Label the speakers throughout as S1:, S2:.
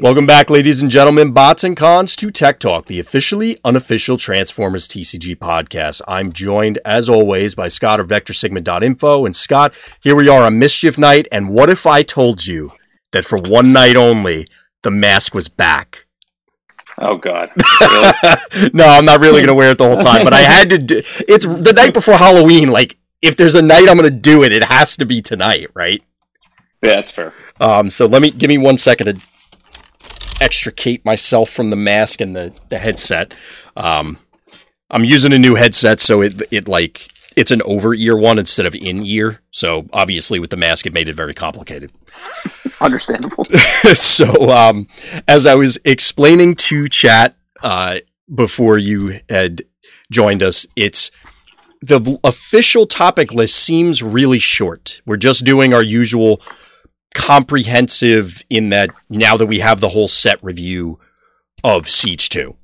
S1: Welcome back, ladies and gentlemen, bots and cons to Tech Talk, the officially unofficial Transformers TCG podcast. I'm joined, as always, by Scott of VectorSigma.info. And Scott, here we are on Mischief Night. And what if I told you that for one night only, the mask was back?
S2: Oh God!
S1: Really? no, I'm not really gonna wear it the whole time, but I had to. Do, it's the night before Halloween. Like, if there's a night I'm gonna do it, it has to be tonight, right?
S2: Yeah, that's fair.
S1: Um, so let me give me one second to extricate myself from the mask and the the headset. Um, I'm using a new headset, so it it like it's an over ear one instead of in ear. So obviously, with the mask, it made it very complicated.
S2: Understandable.
S1: so, um, as I was explaining to chat uh, before you had joined us, it's the official topic list seems really short. We're just doing our usual comprehensive in that now that we have the whole set review of Siege 2.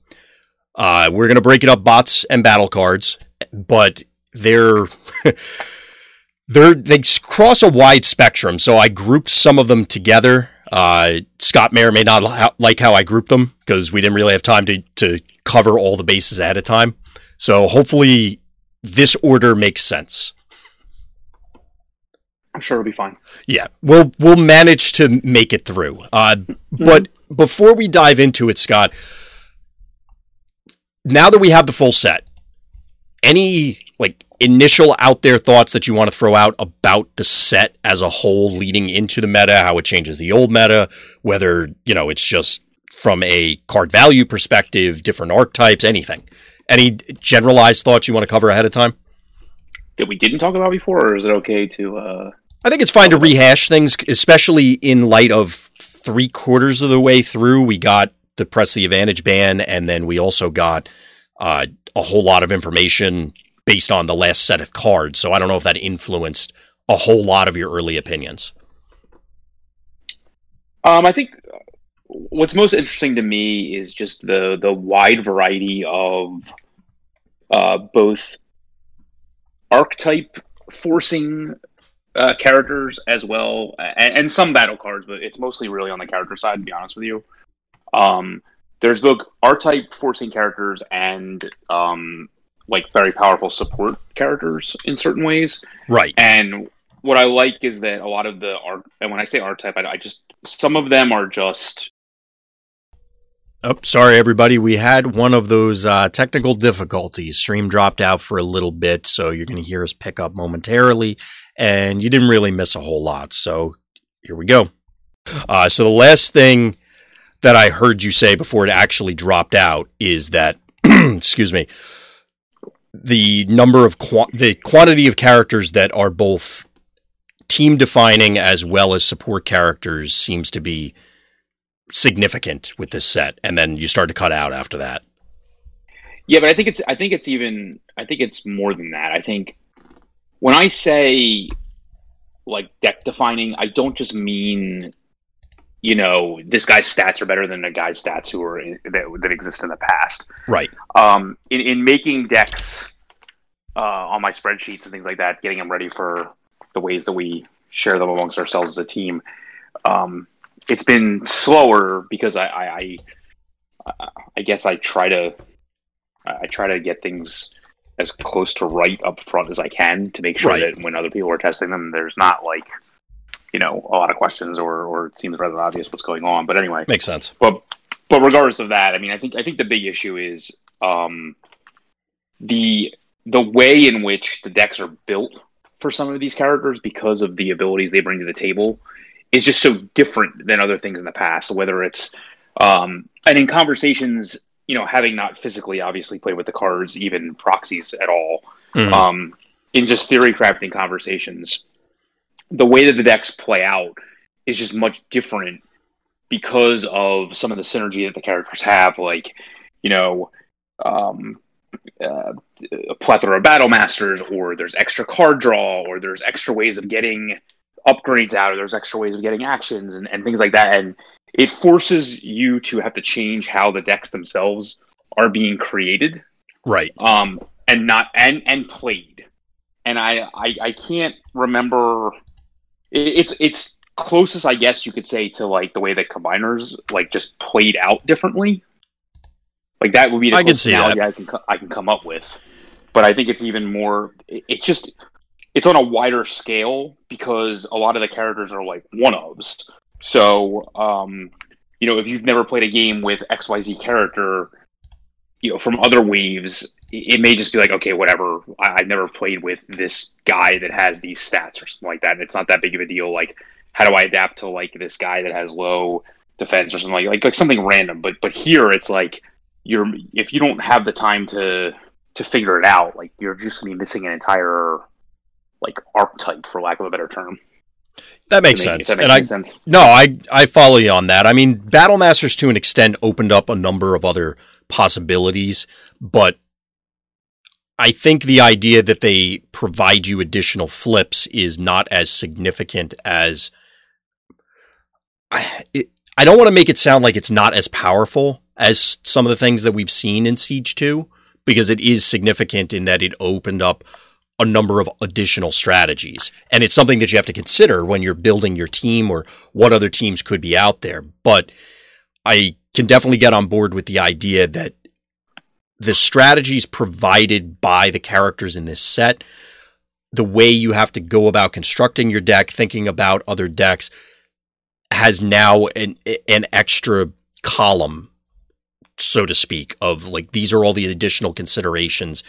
S1: Uh, we're going to break it up bots and battle cards, but they're they're they cross a wide spectrum. So I grouped some of them together. Uh, Scott may or may not like how I grouped them because we didn't really have time to to cover all the bases ahead of time. So hopefully this order makes sense.
S2: I'm sure it'll be fine.
S1: Yeah, we'll we'll manage to make it through. Uh, mm-hmm. But before we dive into it, Scott, now that we have the full set, any like initial out there thoughts that you want to throw out about the set as a whole leading into the meta, how it changes the old meta, whether, you know, it's just from a card value perspective, different archetypes, anything. Any generalized thoughts you want to cover ahead of time?
S2: That we didn't talk about before, or is it okay to uh
S1: I think it's fine to rehash things, especially in light of three quarters of the way through. We got the press the advantage ban, and then we also got uh, a whole lot of information based on the last set of cards. So I don't know if that influenced a whole lot of your early opinions.
S2: Um, I think what's most interesting to me is just the the wide variety of uh, both archetype forcing uh, characters as well, and, and, some battle cards, but it's mostly really on the character side. To be honest with you, um, there's both archetype forcing characters and um, like very powerful support characters in certain ways.
S1: Right.
S2: And what I like is that a lot of the art, and when I say archetype, I, I just some of them are just.
S1: Oh, sorry, everybody. We had one of those uh, technical difficulties. Stream dropped out for a little bit, so you're going to hear us pick up momentarily. And you didn't really miss a whole lot. So here we go. Uh, so the last thing that I heard you say before it actually dropped out is that, excuse me, the number of qu- the quantity of characters that are both team defining as well as support characters seems to be significant with this set and then you start to cut out after that
S2: yeah but i think it's i think it's even i think it's more than that i think when i say like deck defining i don't just mean you know this guy's stats are better than the guy's stats who are in, that, that exist in the past.
S1: Right.
S2: Um in, in making decks uh, on my spreadsheets and things like that getting them ready for the ways that we share them amongst ourselves as a team um it's been slower because I, I I, I guess I try to I try to get things as close to right up front as I can to make sure right. that when other people are testing them, there's not like you know a lot of questions or or it seems rather obvious what's going on. But anyway,
S1: makes sense.
S2: But but regardless of that, I mean, I think I think the big issue is um, the the way in which the decks are built for some of these characters because of the abilities they bring to the table is just so different than other things in the past. Whether it's um, and in conversations, you know, having not physically obviously played with the cards, even proxies at all, mm. um, in just theory crafting conversations, the way that the decks play out is just much different because of some of the synergy that the characters have. Like, you know, um, uh, a plethora of battle masters, or there's extra card draw, or there's extra ways of getting upgrades out, or there's extra ways of getting actions and, and things like that. And it forces you to have to change how the decks themselves are being created.
S1: Right.
S2: Um, and not and and played. And I I, I can't remember it's it's closest, I guess you could say, to like the way that combiners like just played out differently. Like that would be the
S1: I can see
S2: analogy
S1: that.
S2: I can I can come up with. But I think it's even more. it- It's just it's on a wider scale because a lot of the characters are like one ofs. So um, you know, if you've never played a game with X Y Z character, you know, from other waves, it may just be like, okay, whatever. I- I've never played with this guy that has these stats or something like that. And it's not that big of a deal. Like, how do I adapt to like this guy that has low defense or something like like, like something random? But but here it's like you're if you don't have the time to to figure it out, like you're just gonna be missing an entire like archetype, for lack of a better term.
S1: That makes sense.
S2: that
S1: And I,
S2: sense.
S1: No, I I follow you on that. I mean, Battle Masters to an extent opened up a number of other possibilities, but I think the idea that they provide you additional flips is not as significant as I, it, I don't want to make it sound like it's not as powerful as some of the things that we've seen in Siege 2 because it is significant in that it opened up a number of additional strategies. And it's something that you have to consider when you're building your team or what other teams could be out there. But I can definitely get on board with the idea that the strategies provided by the characters in this set, the way you have to go about constructing your deck, thinking about other decks, has now an an extra column, so to speak, of like these are all the additional considerations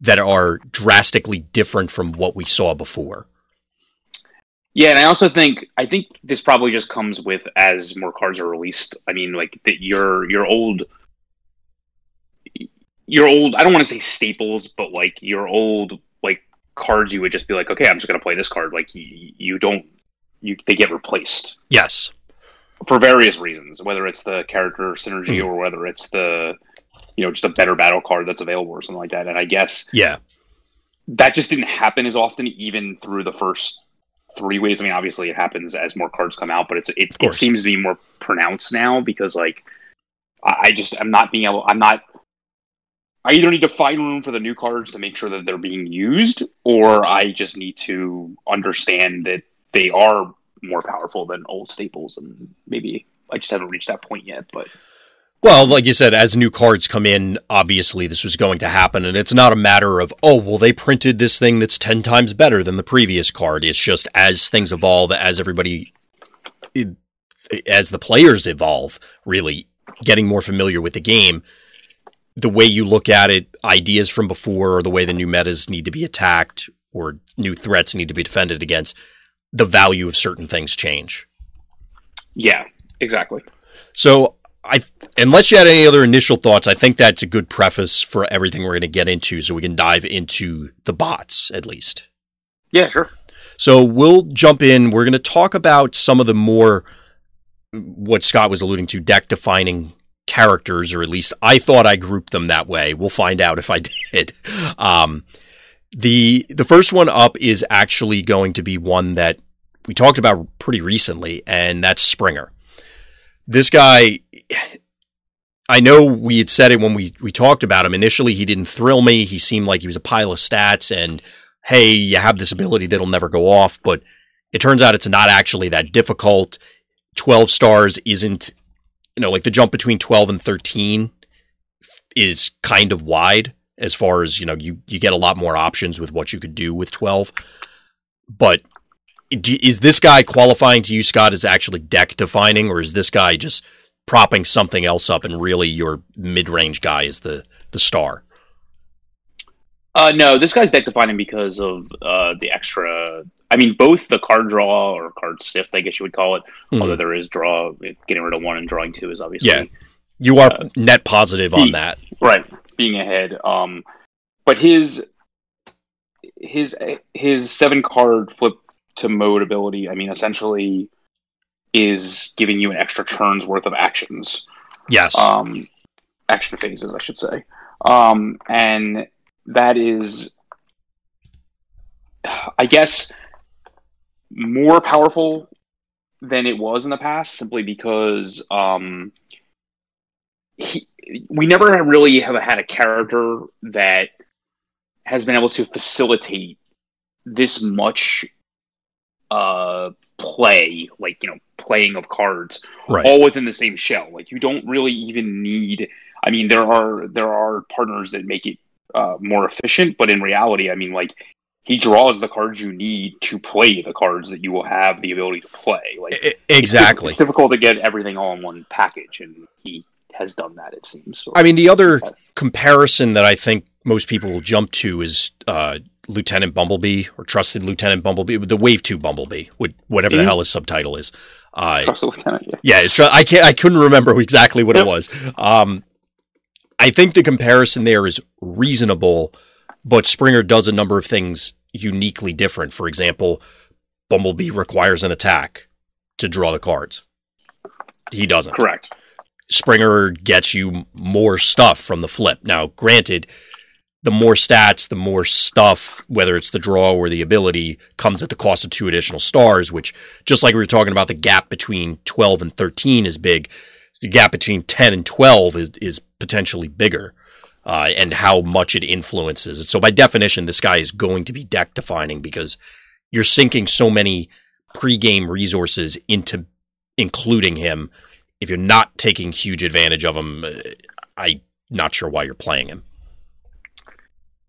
S1: that are drastically different from what we saw before.
S2: Yeah, and I also think I think this probably just comes with as more cards are released. I mean, like that your your old your old I don't want to say staples, but like your old like cards you would just be like, okay, I'm just gonna play this card. Like you, you don't you they get replaced
S1: Yes.
S2: for various reasons, whether it's the character synergy
S1: Mhm.
S2: or whether it's the you know just a better battle card that's available or something like that. And I guess
S1: Yeah.
S2: that just didn't happen as often, even through the first three waves. I mean, obviously, it happens as more cards come out, but it's it, it seems to be more pronounced now because like I, I just I'm not being able. I'm not. I either need to find room for the new cards to make sure that they're being used, or I just need to understand that they are more powerful than old staples, and maybe I just haven't reached that point yet. But
S1: Well, like you said, as new cards come in, obviously this was going to happen. And it's not a matter of, oh, well, they printed this thing that's 10 times better than the previous card. It's just as things evolve, as everybody, as the players evolve, really getting more familiar with the game, the way you look at it, ideas from before, or the way the new metas need to be attacked or new threats need to be defended against, the value of certain things change.
S2: yeah, exactly.
S1: So I unless you had any other initial thoughts, I think that's a good preface for everything we're going to get into so we can dive into the bots at least.
S2: Yeah, sure.
S1: So we'll jump in. We're going to talk about some of the more what Scott was alluding to deck defining characters or at least I thought I grouped them that way. We'll find out if I did. Um, the the first one up is actually going to be one that we talked about pretty recently and that's Springer. This guy I know we had said it when we we talked about him initially he didn't thrill me. He seemed like he was a pile of stats and hey, you have this ability that'll never go off, but it turns out it's not actually that difficult. 12 stars isn't, you know, like the jump between 12 and 13 is kind of wide as far as, you know, you, you get a lot more options with what you could do with 12. But do- is this guy qualifying to you, Scott, as actually deck defining, or is this guy just propping something else up and really your mid range guy is the, the star?
S2: Uh, no, this guy's deck defining because of uh, the extra. I mean, both the card draw or card sift, I guess you would call it.
S1: Mhm.
S2: Although there is draw, getting rid of one and drawing two is obviously
S1: Yeah. You are
S2: Uh,
S1: net positive on that.
S2: right being ahead. Um, but his his his seven card flip to mode ability. I mean, essentially is giving you an extra turn's worth of actions.
S1: Yes.
S2: um, action phases, I should say. Um, and that is, I guess, more powerful than it was in the past, simply because um, he, we never really have had a character that has been able to facilitate this much uh, play, like you know, playing of cards,
S1: Right.
S2: all within the same shell. Like you don't really even need. I mean, there are there are partners that make it uh, more efficient, but in reality, I mean, like he draws the cards you need to play the cards that you will have the ability to play. Like it's-
S1: exactly.
S2: it's difficult to get everything all in one package, and he has done that. It seems. So,
S1: I mean, the other comparison that I think most people will jump to is uh, Lieutenant Bumblebee or Trusted Lieutenant Bumblebee, the Wave Two Bumblebee, with whatever the
S2: Mhm.
S1: hell his subtitle is. Uh,
S2: Trust the lieutenant. Yeah.
S1: yeah, tr- I can't. I couldn't remember exactly what it was. Um, I think the comparison there is reasonable, but Springer does a number of things uniquely different. For example, Bumblebee requires an attack to draw the cards. He doesn't.
S2: Correct.
S1: Springer gets you more stuff from the flip. Now, granted, the more stats, the more stuff, whether it's the draw or the ability, comes at the cost of two additional stars, which, just like we were talking about, the gap between 12 and 13 is big. The gap between 10 and 12 is, is potentially bigger, uh, and how much it influences. So, by definition, this guy is going to be deck defining because you're sinking so many pre-game resources into including him if you're not taking huge advantage of him, uh, I'm not sure why you're playing him.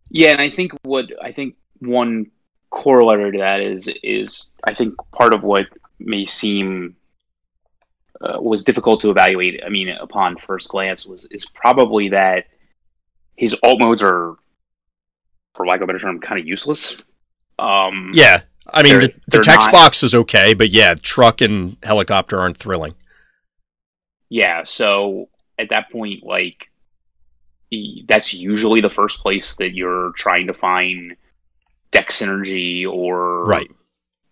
S2: Yeah, and I think what I think one corollary to that is is I think part of what may seem uh, was difficult to evaluate. I mean, upon first glance, was is probably that his alt modes are, for lack of a better term, kind of useless. Um,
S1: Yeah, I mean
S2: They're-
S1: the, the
S2: they're
S1: text
S2: not-
S1: box is okay, but yeah, truck and helicopter aren't thrilling.
S2: Yeah, so at that point, like that's usually the first place that you're trying to find deck synergy or
S1: Right.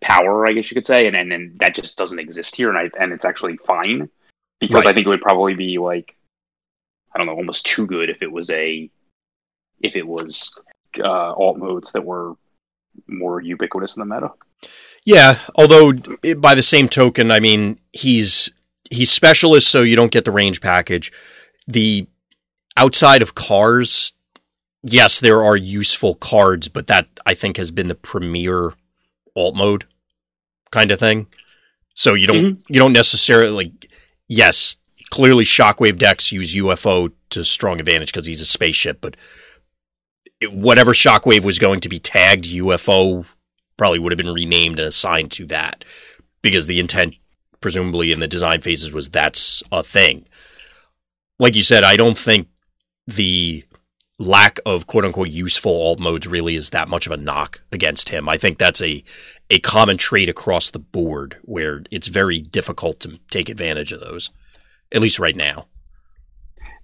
S2: power, I guess you could say, and and, and that just doesn't exist here, and I and it's actually fine because
S1: Right.
S2: I think it would probably be like I don't know, almost too good if it was a if it was uh, alt modes that were more ubiquitous in the meta.
S1: Yeah, although it, by the same token, I mean he's he's specialist, so you don't get the range package. The outside of cars, yes, there are useful cards, but that I think has been the premier alt mode kind of thing. So you don't mm-hmm. you don't necessarily like yes, clearly shockwave decks use UFO to strong advantage because he's a spaceship, but it, whatever shockwave was going to be tagged UFO probably would have been renamed and assigned to that because the intent presumably in the design phases was that's a thing like you said i don't think the lack of quote unquote useful alt modes really is that much of a knock against him i think that's a a common trait across the board where it's very difficult to take advantage of those at least right now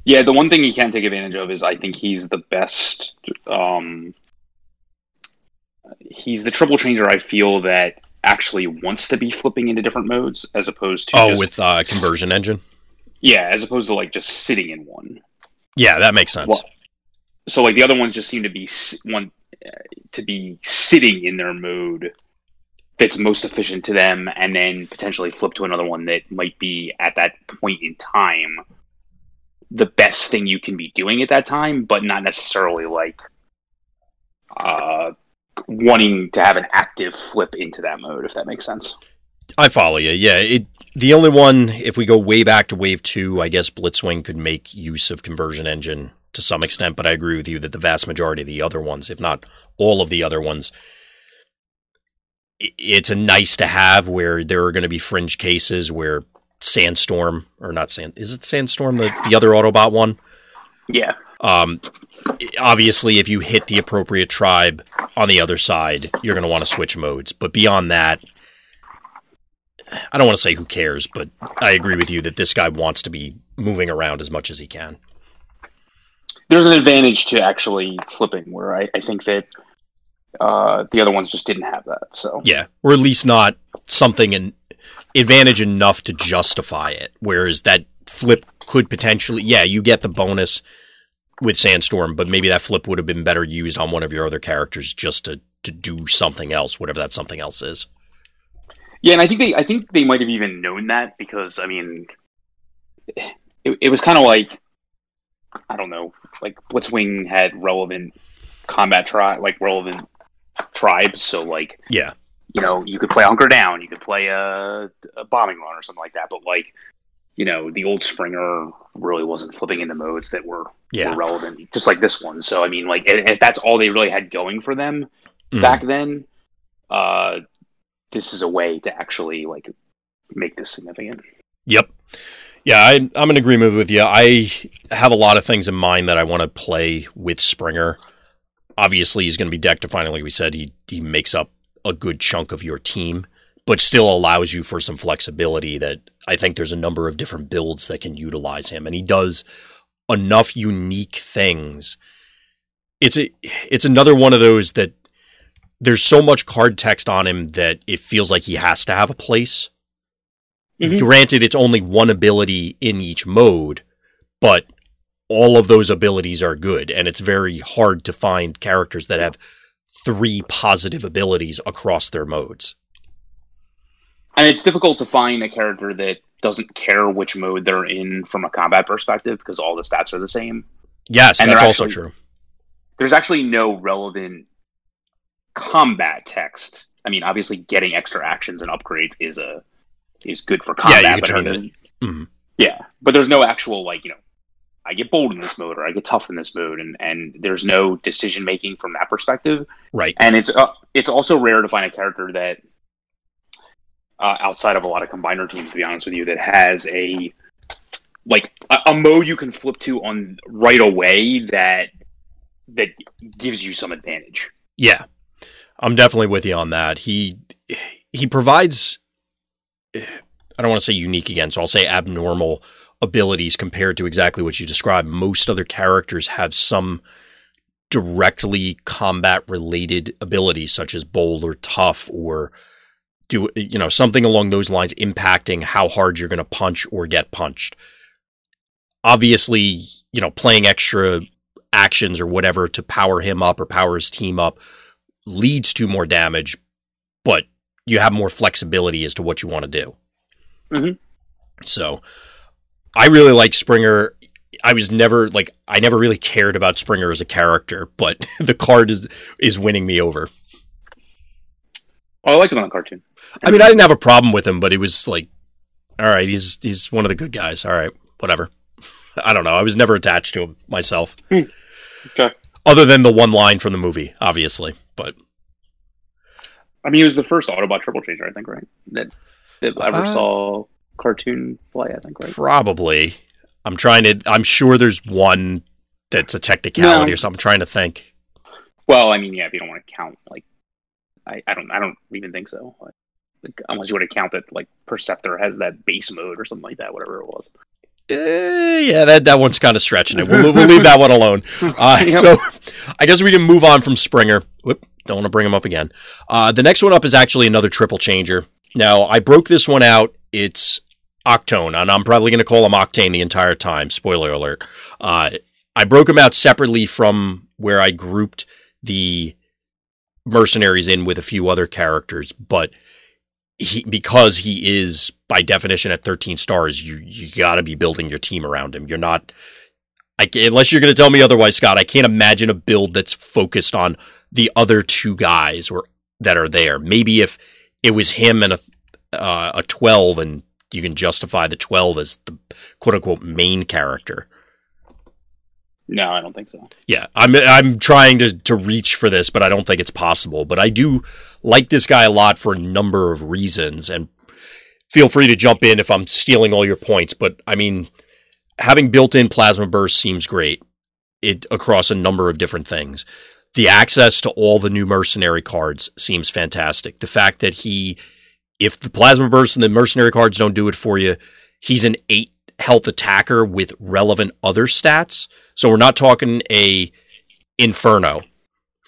S2: Yeah, the one thing he can take advantage of is I think he's the best. Um, he's the triple changer. I feel that actually wants to be flipping into different modes as opposed to
S1: oh
S2: just-
S1: with uh conversion engine
S2: yeah, as opposed to like just sitting in one.
S1: Yeah that makes sense
S2: Well, so like the other ones just seem to be one uh, to be sitting in their mode that's most efficient to them, and then potentially flip to another one that might be at that point in time the best thing you can be doing at that time, but not necessarily like uh, wanting to have an active flip into that mode, if that makes sense.
S1: I follow you. Yeah, it. The only one, if we go way back to Wave Two, I guess Blitzwing could make use of conversion engine to some extent, but I agree with you that the vast majority of the other ones, if not all of the other ones, it's a nice to have. Where there are going to be fringe cases where Sandstorm or not Sand, is it Sandstorm the the other Autobot one?
S2: Yeah.
S1: Um, obviously, if you hit the appropriate tribe on the other side, you're going to want to switch modes. But beyond that, I don't want to say who cares, but I agree with you that this guy wants to be moving around as much as he can.
S2: There's an advantage to actually flipping, where I, I think that uh, the other ones just didn't have that. So
S1: Yeah, or at least not something an advantage enough to justify it. Whereas that flip could potentially, yeah, you get the bonus with Sandstorm, but maybe that flip would have been better used on one of your other characters just to to do something else, whatever that something else is.
S2: Yeah, and I think they I think they might have even known that because I mean, it, it was kind of like I don't know, like Blitzwing had relevant combat tri like relevant tribes, so like
S1: Yeah.
S2: you know, you could play Hunker Down, you could play a, a bombing run or something like that. But like, you know, the old Springer really wasn't flipping into modes that were,
S1: Yeah.
S2: were relevant, just like this one. So I mean, like, if if that's all they really had going for them
S1: Mm.
S2: back then, uh, this is a way to actually like make this significant.
S1: Yep. Yeah, I, I'm in agreement with you. I have a lot of things in mind that I want to play with Springer. Obviously, he's going to be deck defining, like we said. He he makes up a good chunk of your team, but still allows you for some flexibility. That I think there's a number of different builds that can utilize him, and he does enough unique things. It's a it's another one of those that there's so much card text on him that it feels like he has to have a place.
S2: Mhm.
S1: Granted, it's only one ability in each mode, but all of those abilities are good, and it's very hard to find characters that have three positive abilities across their modes.
S2: And it's difficult to find a character that doesn't care which mode they're in from a combat perspective because all the stats are the same.
S1: Yes,
S2: And
S1: that's
S2: they're
S1: also
S2: actually-
S1: true.
S2: There's actually no relevant combat text. I mean, obviously, getting extra actions and upgrades is a is good for
S1: Yeah, you
S2: combat.
S1: can
S2: but I
S1: turn
S2: mean,
S1: Mhm.
S2: Yeah, but there's no actual like you know, I get bold in this mode or I get tough in this mode, and and there's no decision making from that perspective.
S1: Right.
S2: And it's uh, it's also rare to find a character that uh, outside of a lot of combiner teams, to be honest with you, that has a like a, a mode you can flip to on right away that that gives you some advantage.
S1: Yeah, I'm definitely with you on that. He he provides I don't want to say unique again, so I'll say abnormal abilities compared to exactly what you described. Most other characters have some directly combat related abilities such as bold or tough or do you know something along those lines impacting how hard you're going to punch or get punched. Obviously, you know, playing extra actions or whatever to power him up or power his team up leads to more damage, but you have more flexibility as to what you want to do.
S2: Mhm.
S1: So I really like Springer. I was never like I never really cared about Springer as a character, but the card is is winning me over.
S2: Oh, I liked him on the cartoon.
S1: I mean, I didn't have a problem with him, but it was like, all right, he's he's one of the good guys. All right, whatever. I don't know. I was never attached to him myself.
S2: Okay.
S1: Other than the one line from the movie, obviously. But
S2: I mean, he was the first Autobot triple changer, I think, right? That that ever
S1: Uh,
S2: saw cartoon play, I think, right?
S1: probably. I'm trying to I'm sure there's one that's a technicality
S2: No.
S1: or something. I'm trying to think.
S2: Well, I mean, yeah, if you don't want to count, like, I, I don't, I don't even think so. Like, like, unless you want to count that, like, Perceptor has that base mode or something like that, whatever it was.
S1: Eh, yeah, that, that one's kind of stretching it. We'll, we'll leave that one alone. Uh,
S2: Yep.
S1: So I guess we can move on from Springer. Whoop, don't want to bring him up again. Uh, the next one up is actually another triple changer. Now, I broke this one out. It's Octone, and I'm probably going to call him Octane the entire time. Spoiler alert. Uh, I broke him out separately from where I grouped the mercenaries in with a few other characters, but he because he is by definition at 13 stars, you you got to be building your team around him. You're not I, unless you're going to tell me otherwise, Scott. I can't imagine a build that's focused on the other two guys or that are there. Maybe if it was him and a uh, a 12 and you can justify the 12 as the quote unquote main character.
S2: No, I don't think so.
S1: Yeah, I'm I'm trying to to reach for this, but I don't think it's possible. But I do like this guy a lot for a number of reasons, and feel free to jump in if I'm stealing all your points. But I mean, having built-in plasma burst seems great. It across a number of different things. The access to all the new mercenary cards seems fantastic. The fact that he, if the plasma burst and the mercenary cards don't do it for you, he's an eight health attacker with relevant other stats. So we're not talking a Inferno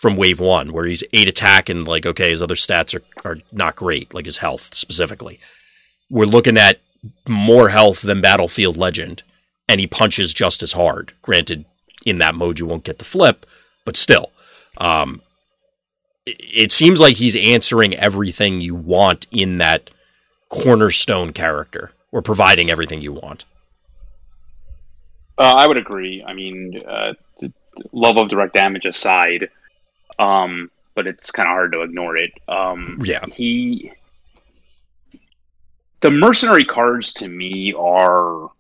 S1: from Wave One, where he's eight attack and like okay, his other stats are, are not great, like his health specifically. We're looking at more health than Battlefield Legend, and he punches just as hard. Granted, in that mode you won't get the flip, but still. Um, it, seems like he's answering everything you want in that cornerstone character, or providing everything you want.
S2: Uh, I would agree. I mean, uh, love of direct damage aside, um, but it's kind of hard to ignore it. Um,
S1: Yeah.
S2: he the mercenary cards to me are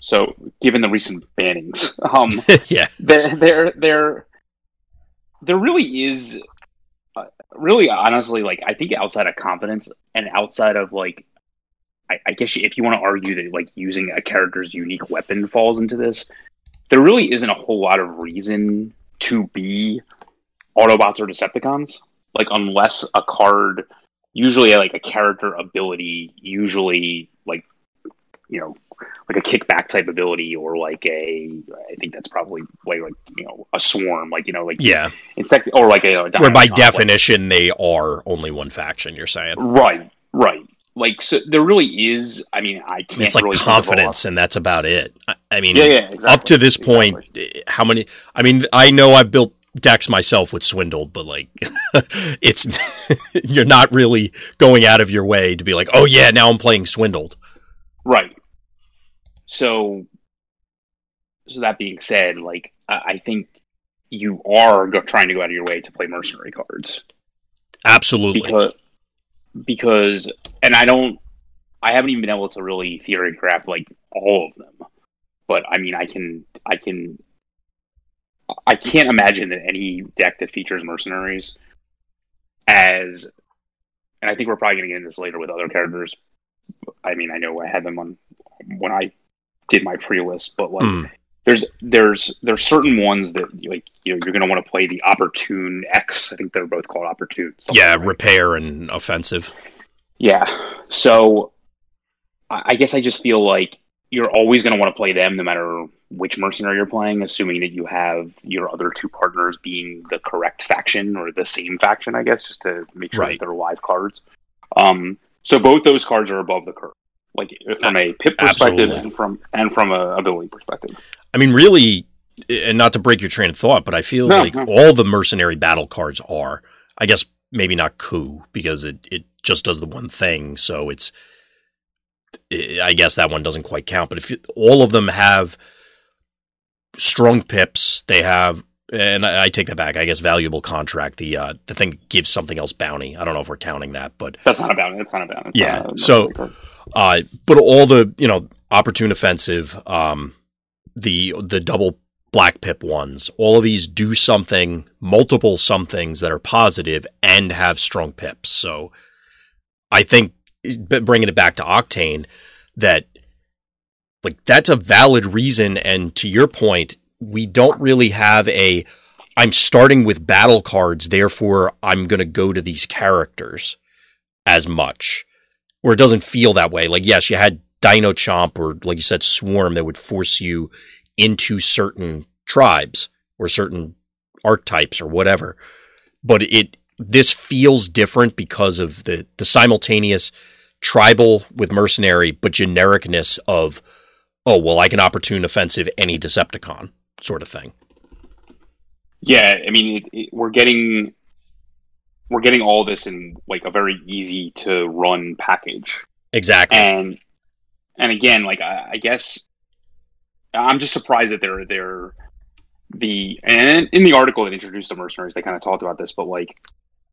S2: so given the recent bannings um
S1: yeah.
S2: there there there there really is uh, really honestly like i think outside of confidence and outside of like i, I guess if you want to argue that like using a character's unique weapon falls into this there really isn't a whole lot of reason to be autobots or decepticons like unless a card usually like a character ability usually like you know like a kickback type ability or like a I think that's probably like like you know a swarm like you know like
S1: Yeah.
S2: insect or like a, a
S1: Where by
S2: Dynamicon, like-
S1: definition they are only one faction, you're saying.
S2: right right like so there really is I mean I can't
S1: It's like
S2: really think of a lot-
S1: confidence and that's about it. I, I mean
S2: yeah yeah exactly.
S1: up to this point, eh, how many I mean, I know I've built decks myself with swindled, but like it's you're not really going out of your way to be like, "Oh yeah, now I'm playing swindled."
S2: Right. So, so that being said, like I, I think you are go- trying to go out of your way to play mercenary cards
S1: Absolutely.
S2: because because and I don't I haven't even been able to really theory craft like all of them, but I mean I can I can I can't imagine that any deck that features mercenaries as and I think we're probably to get into this later with other characters. I mean, I know I had them on when I did my pre-list, but like
S1: Mm.
S2: There's there's there's certain ones that like you know you're going to want to play the opportune X. I think they're both called opportune.
S1: Yeah,
S2: like
S1: repair and offensive.
S2: yeah. So I I guess I just feel like you're always going to want to play them no matter which mercenary you're playing, assuming that you have your other two partners being the correct faction or the same faction, I guess, just to make sure
S1: Right.
S2: that they're live cards. Um, so both those cards are above the curve, like from a pip perspective
S1: Absolutely.
S2: and from and from a ability perspective.
S1: I mean, really, and not to break your train of thought, but I feel
S2: No,
S1: like
S2: no.
S1: all the mercenary battle cards are. I guess maybe not coup because it, it just does the one thing. So it's, I I guess that one doesn't quite count. But if you, all of them have strong pips, they have, and I, I take that back. I guess valuable contract, the uh, the thing gives something else bounty. I don't know if we're counting that, but
S2: That's not a bounty. That's not a bounty. It's
S1: Yeah,
S2: a
S1: so-. Uh, but all the you know opportune offensive, um, the the double black pip ones, all of these do something, multiple somethings that are positive and have strong pips. So I think bringing it back to Octane, that like that's a valid reason. And to your point, we don't really have a. I'm starting with battle cards, therefore I'm going to go to these characters as much or it doesn't feel that way. Like, yes, you had Dino Chomp or, like you said, Swarm that would force you into certain tribes or certain archetypes or whatever. But it this feels different because of the the simultaneous tribal with mercenary, but genericness of oh well, I can opportune offensive any Decepticon sort of thing.
S2: Yeah, I mean, it, it, we're getting we're getting all this in like a very easy to run package,
S1: Exactly.
S2: and and again, like I, I guess I'm just surprised that they're they're the and in the article that introduced the mercenaries, they kind of talked about this, but like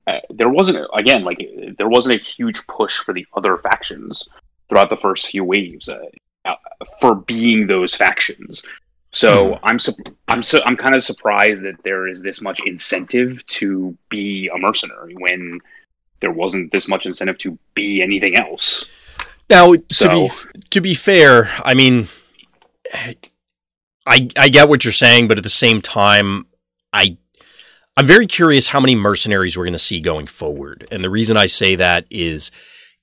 S2: uh, there wasn't again like there wasn't a huge push for the other factions throughout the first few waves uh, uh, for being those factions. So hmm. I'm sup- I'm so I'm kind of surprised that there is this much incentive to be a mercenary when there wasn't this much incentive to be anything else.
S1: Now, to be to be fair, I mean, I I get what you're saying, but at the same time, I I'm very curious how many mercenaries we're going to see going forward. And the reason I say that is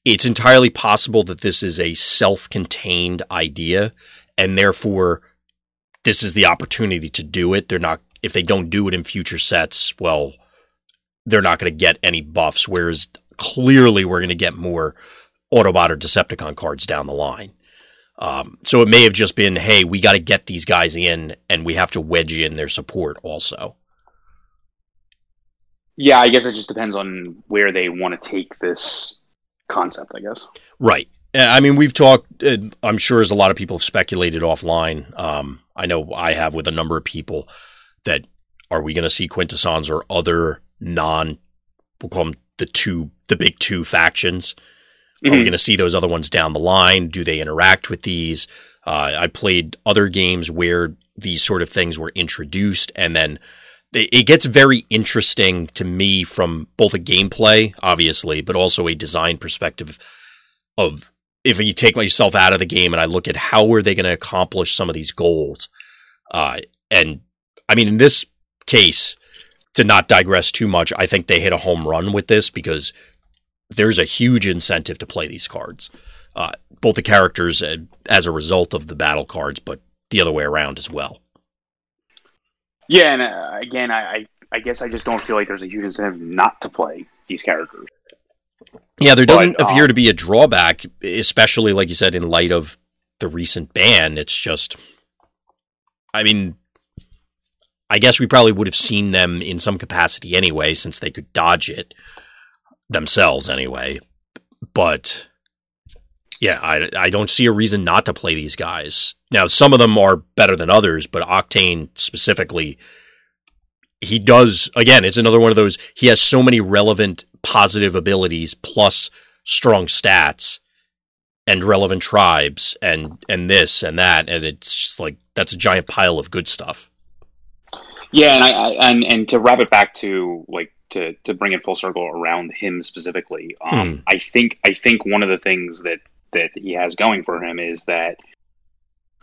S1: it's entirely possible that this is a self-contained idea and therefore this is the opportunity to do it. They're not if they don't do it in future sets, well, they're not going to get any buffs whereas clearly we're going to get more Autobot or Decepticon cards down the line. Um, so it may have just been, hey, we got to get these guys in, and we have to wedge in their support also.
S2: Yeah, I guess it just depends on where they want to take this concept. I guess.
S1: Right. I mean, we've talked. Uh, I'm sure as a lot of people have speculated offline. Um, I know I have with a number of people that are we going to see quintessons or other non, we'll call them the two, the big two factions? Mm-hmm. Are we mm-hmm. going to see those other ones down the line? Do they interact with these? Uh, I played other games where these sort of things were introduced, and then it gets very interesting to me from both a gameplay, obviously, but also a design perspective of if you take myself out of the game and I look at how are they going to accomplish some of these goals. Uh, and I mean, in this case, to not digress too much, I think they hit a home run with this because there's a huge incentive to play these cards. Uh, both the characters uh, as a result of the battle cards, but the other way around as well.
S2: Yeah, and uh, again, I, I guess I just don't feel like there's a huge incentive not to play these characters.
S1: Yeah, there doesn't but, appear um, to be a drawback, especially like you said, in light of the recent ban. It's just, I mean, I guess we probably would have seen them in some capacity anyway, since they could dodge it themselves anyway. But yeah, I, I don't see a reason not to play these guys. Now, some of them are better than others, but Octane specifically, he does, again, it's another one of those, he has so many relevant positive abilities plus strong stats and relevant tribes and and this and that and it's just like that's a giant pile of good stuff
S2: yeah and i, I and and to wrap it back to like to to bring it full circle around him specifically um mm. i think i think one of the things that that he has going for him is that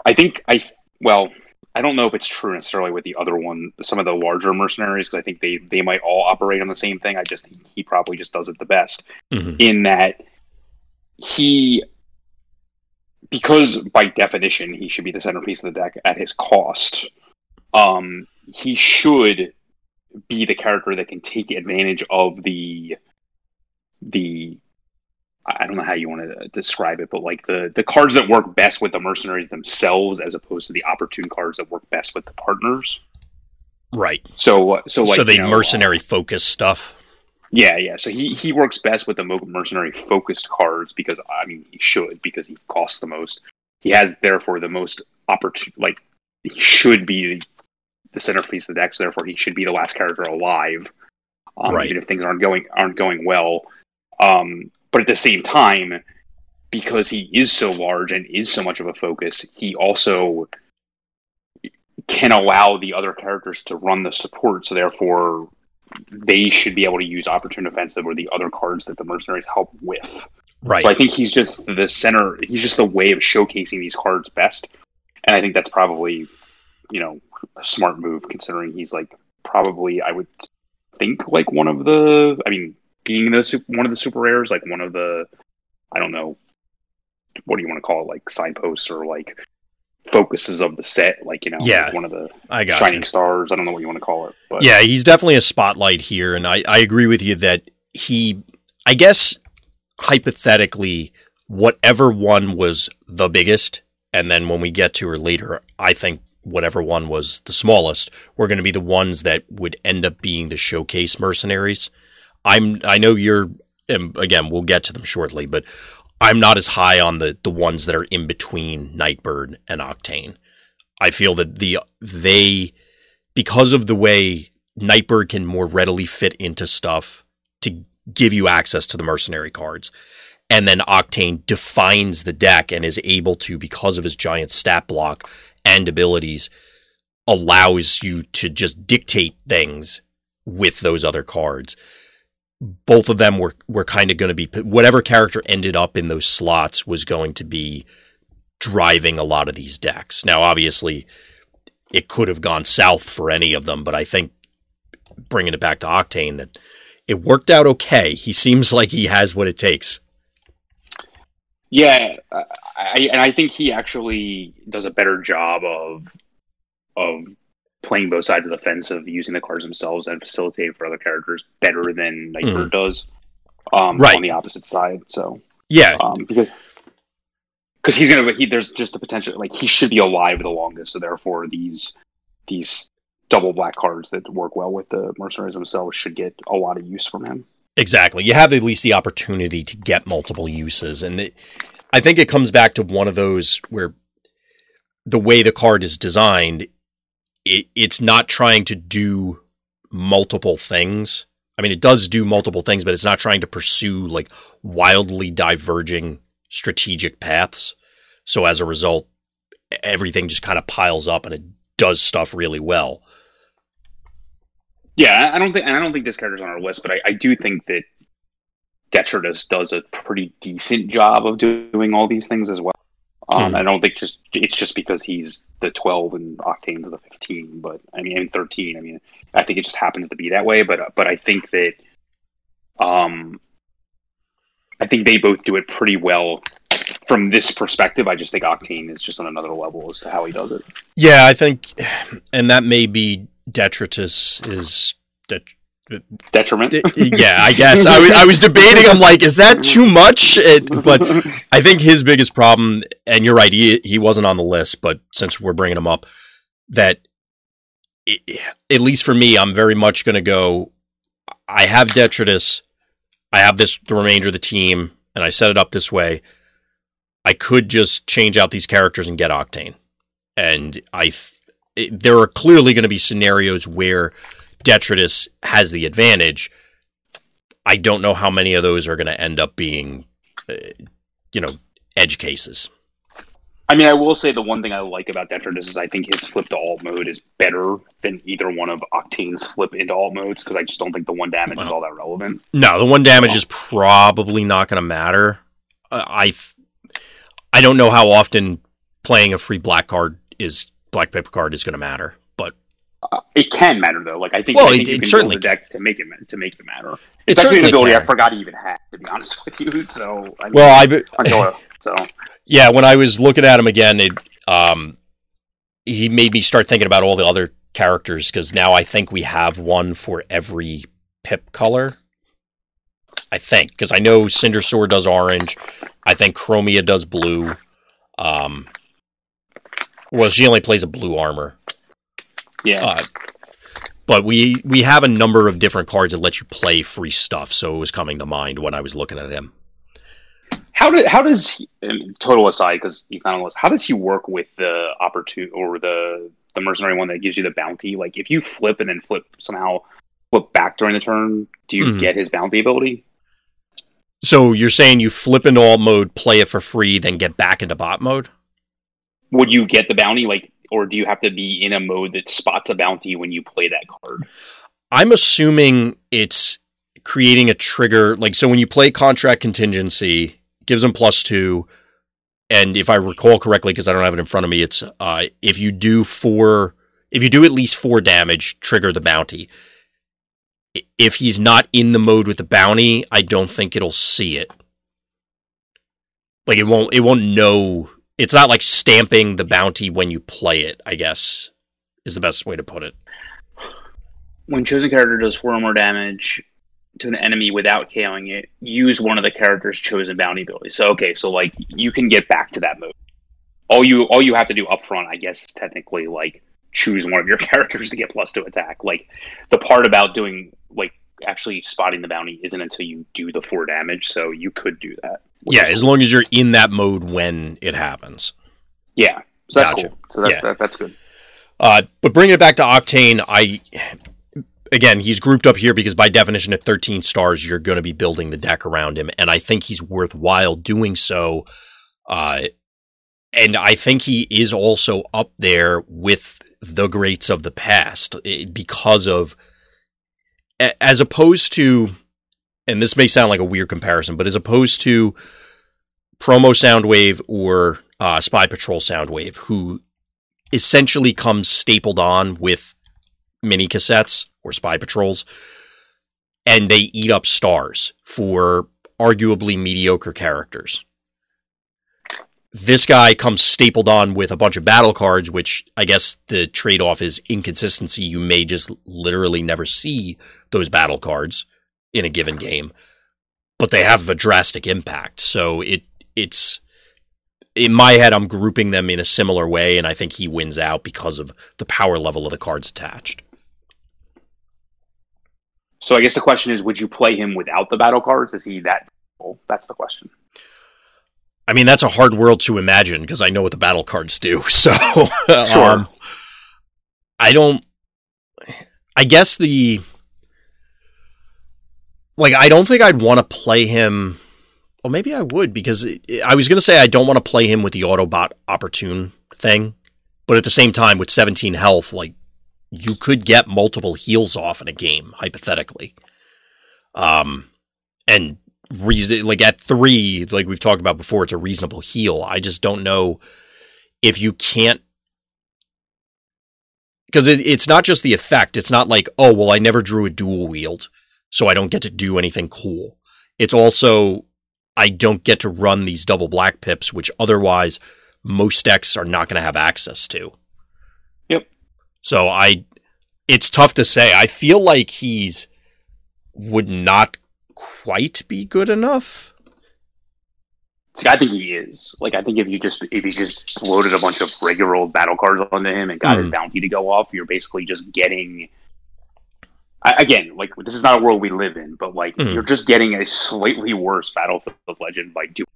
S2: I think I well I don't know if it's true necessarily with the other one, some of the larger mercenaries, because I think they they might all operate on the same thing. I just he probably just does it the best mm-hmm. in that he because by definition he should be the centerpiece of the deck at his cost. Um, he should be the character that can take advantage of the the I don't know how you want to describe it, but like the the cards that work best with the mercenaries themselves, as opposed to the opportune cards that work best with the partners.
S1: Right.
S2: So so like
S1: so the you know, mercenary uh, focus stuff.
S2: Yeah, yeah. So he he works best with the mercenary focused cards because I mean he should because he costs the most. He has therefore the most opportune like he should be the centerpiece of the deck. So therefore he should be the last character alive. Um, right. Even if things aren't going aren't going well. Um, but at the same time, because he is so large and is so much of a focus, he also can allow the other characters to run the support. So therefore, they should be able to use opportune offensive or the other cards that the mercenaries help with.
S1: Right.
S2: So I think he's just the center. He's just the way of showcasing these cards best, and I think that's probably, you know, a smart move considering he's like probably I would think like one of the. I mean, being the one of the super rares, like one of the, I don't know, what do you want to call it, like signposts or like focuses of the set, like you know,
S1: yeah,
S2: like one of the
S1: I got
S2: shining
S1: you.
S2: stars. I don't know what you want to call it, but
S1: yeah, he's definitely a spotlight here, and I I agree with you that he, I guess, hypothetically, whatever one was the biggest, and then when we get to her later, I think whatever one was the smallest were going to be the ones that would end up being the showcase mercenaries. I'm I know you're again we'll get to them shortly, but I'm not as high on the the ones that are in between Nightbird and Octane. I feel that the they because of the way Nightbird can more readily fit into stuff to give you access to the mercenary cards. And then Octane defines the deck and is able to, because of his giant stat block and abilities, allows you to just dictate things with those other cards both of them were were kind of going to be whatever character ended up in those slots was going to be driving a lot of these decks. Now, obviously, it could have gone south for any of them, but I think bringing it back to Octane that it worked out okay. He seems like he has what it takes.
S2: Yeah, I, and I think he actually does a better job of of playing both sides of the fence of using the cards themselves and facilitating for other characters better than Nightbird mm. does. Um, right. on the opposite side. So
S1: yeah,
S2: um, because because he's gonna he, there's just the potential like he should be alive the longest. So therefore, these these double black cards that work well with the mercenaries themselves should get a lot of use from him.
S1: Exactly. You have at least the opportunity to get multiple uses, and it, I think it comes back to one of those where the way the card is designed it, it's not trying to do multiple things. I mean, it does do multiple things, but it's not trying to pursue like wildly diverging strategic paths. So as a result, everything just kind of piles up and it does stuff really well.
S2: Yeah, I don't think, I don't think this character's on our list, but I, I do think that Detritus does a pretty decent job of doing all these things as well. Um, mm. I don't think just it's just because he's the 12 and Octane's the 15, but I mean, and 13. I mean, I think it just happens to be that way. But but I think that, um, I think they both do it pretty well from this perspective. I just think Octane is just on another level as to how he does it.
S1: Yeah, I think, and that may be Detritus is that
S2: detriment.
S1: yeah, I guess I was I was debating. I'm like, is that too much? It, but I think his biggest problem, and you're right, he he wasn't on the list, but since we're bringing him up, that it, at least for me, I'm very much going to go. I have Detritus, I have this the remainder of the team, and I set it up this way. I could just change out these characters and get Octane, and I. It, there are clearly going to be scenarios where Detritus has the advantage. I don't know how many of those are going to end up being, uh, you know, edge cases.
S2: I mean, I will say the one thing I like about Detritus is I think his flip to alt mode is better than either one of Octane's flip into alt modes because I just don't think the one damage well, is all that relevant.
S1: No, the one damage oh. is probably not going to matter. Uh, I, I don't know how often playing a free black card is black paper card is going to matter.
S2: Uh, it can matter though. Like I think,
S1: well,
S2: I think
S1: it, you can certainly
S2: build a deck to make it to make it matter. It's, actually an ability can. I forgot he even had. To be honest with you, so I mean,
S1: well, I
S2: until, so
S1: yeah, when I was looking at him again, it um, he made me start thinking about all the other characters because now I think we have one for every pip color. I think because I know Cinder Cindersaur does orange. I think Chromia does blue. Um, well, she only plays a blue armor.
S2: Yeah. Uh,
S1: but we we have a number of different cards that let you play free stuff, so it was coming to mind when I was looking at him.
S2: How did how does he, total aside because he's not on the list? How does he work with the opportunity or the the mercenary one that gives you the bounty? Like if you flip and then flip somehow flip back during the turn, do you mm-hmm. get his bounty ability?
S1: So you're saying you flip into alt mode, play it for free, then get back into bot mode?
S2: Would you get the bounty like or do you have to be in a mode that spots a bounty when you play that card?
S1: I'm assuming it's creating a trigger. Like, so when you play contract contingency, gives them plus two. And if I recall correctly, because I don't have it in front of me, it's uh, if you do four, if you do at least four damage, trigger the bounty. If he's not in the mode with the bounty, I don't think it'll see it. Like it won't, it won't know it's not like stamping the bounty when you play it, I guess, is the best way to put it.
S2: When chosen character does four or more damage to an enemy without KOing it, use one of the character's chosen bounty abilities. So okay, so like you can get back to that mode. All you all you have to do up front, I guess, is technically like choose one of your characters to get plus to attack. Like the part about doing like actually spotting the bounty isn't until you do the four damage, so you could do that.
S1: Yeah, as long as you're in that mode when it happens.
S2: Yeah, so that's gotcha. cool. So that's yeah. that, that's good.
S1: Uh, but bringing it back to Octane, I again he's grouped up here because by definition at 13 stars you're going to be building the deck around him, and I think he's worthwhile doing so. Uh, and I think he is also up there with the greats of the past eh, because of as opposed to, and this may sound like a weird comparison, but as opposed to promo Soundwave or uh, Spy Patrol Soundwave, who essentially comes stapled on with mini cassettes or Spy Patrols, and they eat up stars for arguably mediocre characters this guy comes stapled on with a bunch of battle cards, which I guess the trade off is inconsistency. You may just literally never see those battle cards in a given game, but they have a drastic impact. So it it's in my head, I'm grouping them in a similar way, and I think he wins out because of the power level of the cards attached.
S2: So I guess the question is, would you play him without the battle cards? Is he that? That's the question.
S1: I mean, that's a hard world to imagine because I know what the battle cards do. So,
S2: sure. Um,
S1: I don't. I guess the like I don't think I'd want to play him. Well, maybe I would because it, I was going to say I don't want to play him with the Autobot opportune thing, but at the same time with 17 health, like you could get multiple heals off in a game hypothetically. Um, and reason like at three, like we've talked about before, it's a reasonable heal. I just don't know if you can't because it, it's not just the effect. It's not like, oh, well, I never drew a dual wield, so I don't get to do anything cool. It's also, I don't get to run these double black pips, which otherwise most decks are not going to have access to.
S2: Yep.
S1: So I, it's tough to say. I feel like he's would not quite be good enough.
S2: See, I think he is. Like, I think if you just if you just loaded a bunch of regular old battle cards onto him and got
S1: Mm.
S2: his bounty to go off, you're basically just getting. I, again, like this is not a world we live in, but like
S1: Mm.
S2: you're just getting a slightly worse Battlefield Legend by doing.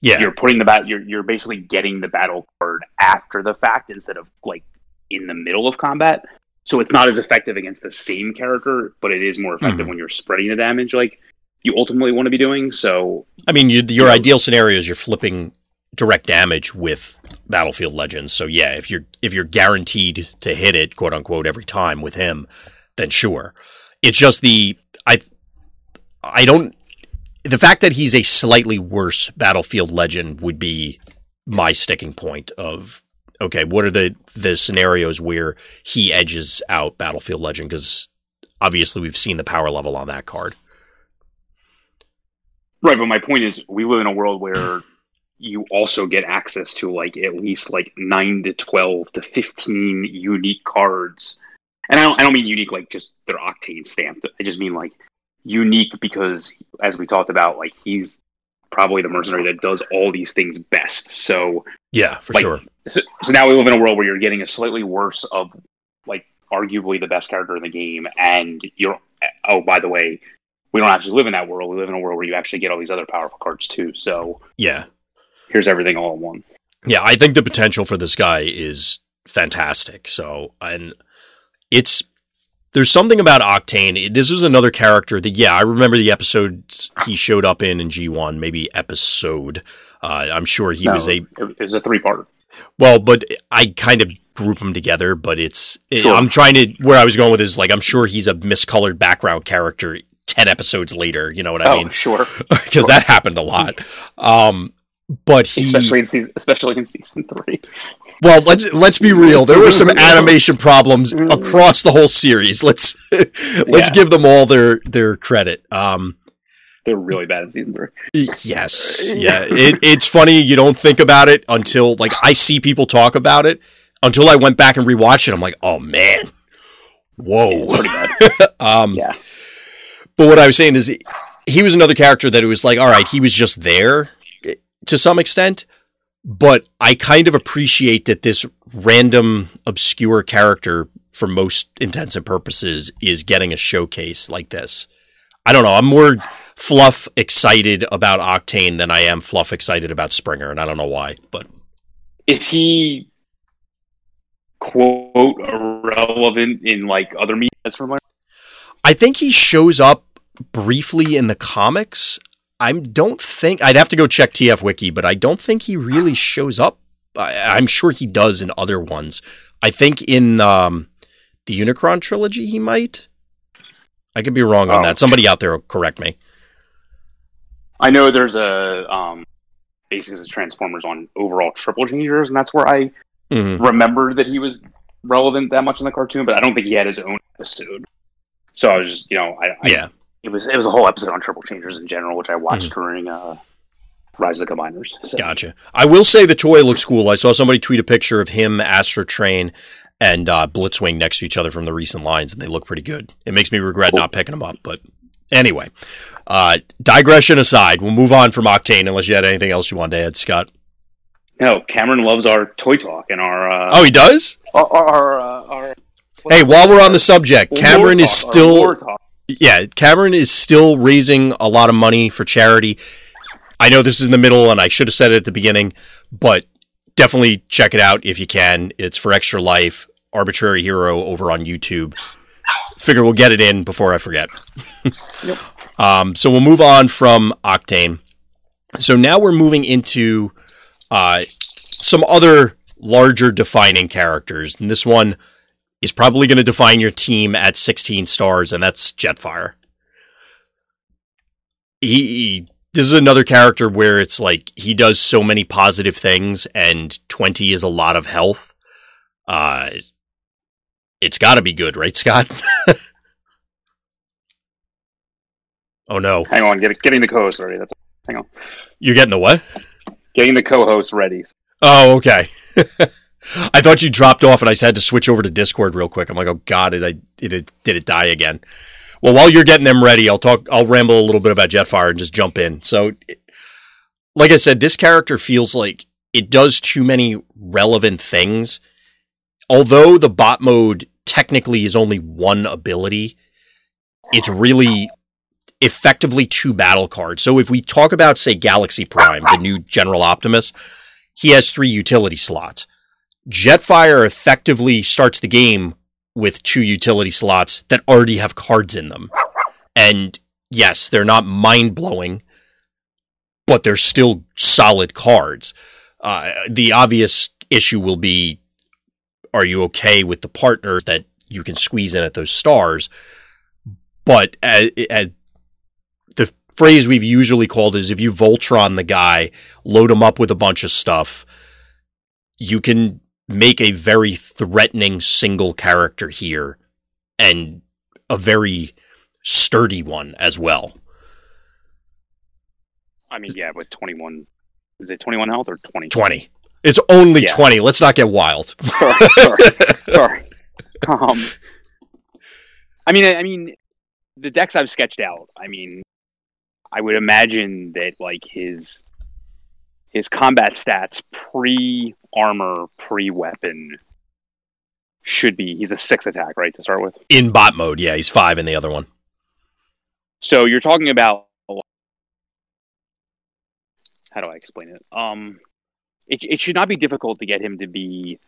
S1: Yeah.
S2: You're putting the bat. You're you're basically getting the battle card after the fact instead of like in the middle of combat. So it's not as effective against the same character, but it is more effective
S1: Mhm.
S2: when you're spreading the damage like you ultimately want to be doing. So
S1: I mean, you, your ideal scenario is you're flipping direct damage with Battlefield Legends. So yeah, if you're if you're guaranteed to hit it, quote unquote, every time with him, then sure. It's just the I I don't the fact that he's a slightly worse Battlefield Legend would be my sticking point of okay, what are the the scenarios where he edges out Battlefield Legend because obviously we've seen the power level on that card.
S2: Right, but my point is, we live in a world where you also get access to like at least like nine to twelve to fifteen unique cards, and I don't, I don't mean unique like just they're octane stamped. I just mean like unique because, as we talked about, like he's probably the mercenary that does all these things best. So,
S1: Yeah, for
S2: Like-
S1: sure.
S2: so, so now we live in a world where you're getting a slightly worse of like arguably the best character in the game, and you're oh by the way. We don't actually live in that world. We live in a world where you actually get all these other powerful cards too. So,
S1: Yeah.
S2: here's everything all in one.
S1: Yeah, I think the potential for this guy is fantastic. So, and it's there's something about Octane. This is another character that, yeah, I remember the episodes he showed up in in G1, maybe episode. Uh, I'm sure he was a
S2: it, was a three part.
S1: well, but I kind of group them together. But it's
S2: Sure.
S1: I'm trying to where I was going with is like I'm sure he's a miscolored background character ten episodes later. You know what I
S2: oh,
S1: mean?
S2: sure.
S1: Because that happened a lot. Um, but he
S2: especially in season, especially in season three.
S1: Well, let's let's be real. There were some animation problems across the whole series. Let's let's
S2: Yeah.
S1: give them all their their credit. Um,
S2: They're really bad in season three.
S1: yes, yeah. It, it's funny you don't think about it until like I see people talk about it. Until I went back and rewatched it, I'm like, oh man, whoa.
S2: It's pretty bad.
S1: um,
S2: Yeah.
S1: But what I was saying is, he was another character that it was like, all right, he was just there to some extent, but I kind of appreciate that this random, obscure character, for most intents and purposes, is getting a showcase like this. I don't know. I'm more fluff excited about Octane than I am fluff excited about Springer, and I don't know why. But
S2: Is he quote irrelevant in like other media?
S1: I think he shows up briefly in the comics. I don't think I'd have to go check TF Wiki, but I don't think he really shows up. I, I'm sure he does in other ones. I think in um, the Unicron trilogy he might. I could be wrong on
S2: Oh.
S1: that. Somebody out there will correct me.
S2: I know there's a um basis of Transformers on overall triple changers, and that's where I
S1: Mhm.
S2: remembered that he was relevant that much in the cartoon, but I don't think he had his own episode. So I was just, you know, I, I
S1: Yeah,
S2: it was it was a whole episode on triple changers in general, which I watched during uh, Rise of the Combiners. So,
S1: gotcha. I will say the toy looks cool. I saw somebody tweet a picture of him, Astrotrain, and uh, Blitzwing next to each other from the recent lines, and they look pretty good. It makes me regret
S2: Cool.
S1: not picking them up, but anyway. Uh, digression aside, we'll move on from Octane unless you had anything else you wanted to add, Scott.
S2: No, Cameron loves our toy talk and our uh,
S1: Oh, he does.
S2: our our, our, uh, our
S1: Hey, while we're on the subject, Cameron is
S2: talk, our
S1: still. Yeah, Cameron is still raising a lot of money for charity. I know this is in the middle, and I should have said it at the beginning, but definitely check it out if you can. It's for Extra Life. Arbitrary Hero over on YouTube. Figure we'll get it in before I forget.
S2: Yep.
S1: Um, so we'll move on from Octane. So now we're moving into uh, some other larger defining characters, and this one is probably going to define your team at 16 stars, and that's Jetfire. He, he this is another character where it's like he does so many positive things, and 20 is a lot of health. Uh, it's got to be good, right, Scott? oh no,
S2: Hang on, get, getting the co-host ready. That's hang on,
S1: you're getting the what?
S2: getting the co-host ready.
S1: Oh, okay. I thought you dropped off, and I had to switch over to Discord real quick. I'm like, oh god, did I did it did it die again? Well, while you're getting them ready, I'll talk. I'll ramble a little bit about Jetfire and just jump in. So, like I said, this character feels like it does too many relevant things. Although the bot mode technically is only one ability, it's really effectively two battle cards. So if we talk about, say, Galaxy Prime, the new General Optimus, he has three utility slots. Jetfire effectively starts the game with two utility slots that already have cards in them. And yes, they're not mind blowing, but they're still solid cards. Uh, the obvious issue will be are you okay with the partners that you can squeeze in at those stars? But as, as the phrase we've usually called is if you Voltron the guy, load him up with a bunch of stuff, you can make a very threatening single character here and a very sturdy one as well.
S2: I mean, yeah, with 21, is it 21 health or 20?
S1: 20. It's only
S2: Yeah.
S1: 20. Let's not get wild.
S2: sorry, sorry, sorry. Um, I mean, I, I mean, the decks I've sketched out. I mean, I would imagine that like his his combat stats pre armor, pre weapon should be. He's a six attack, right, to start with.
S1: In bot mode, yeah, he's five in the other one.
S2: So you're talking about how do I explain it? Um, it it should not be difficult to get him to be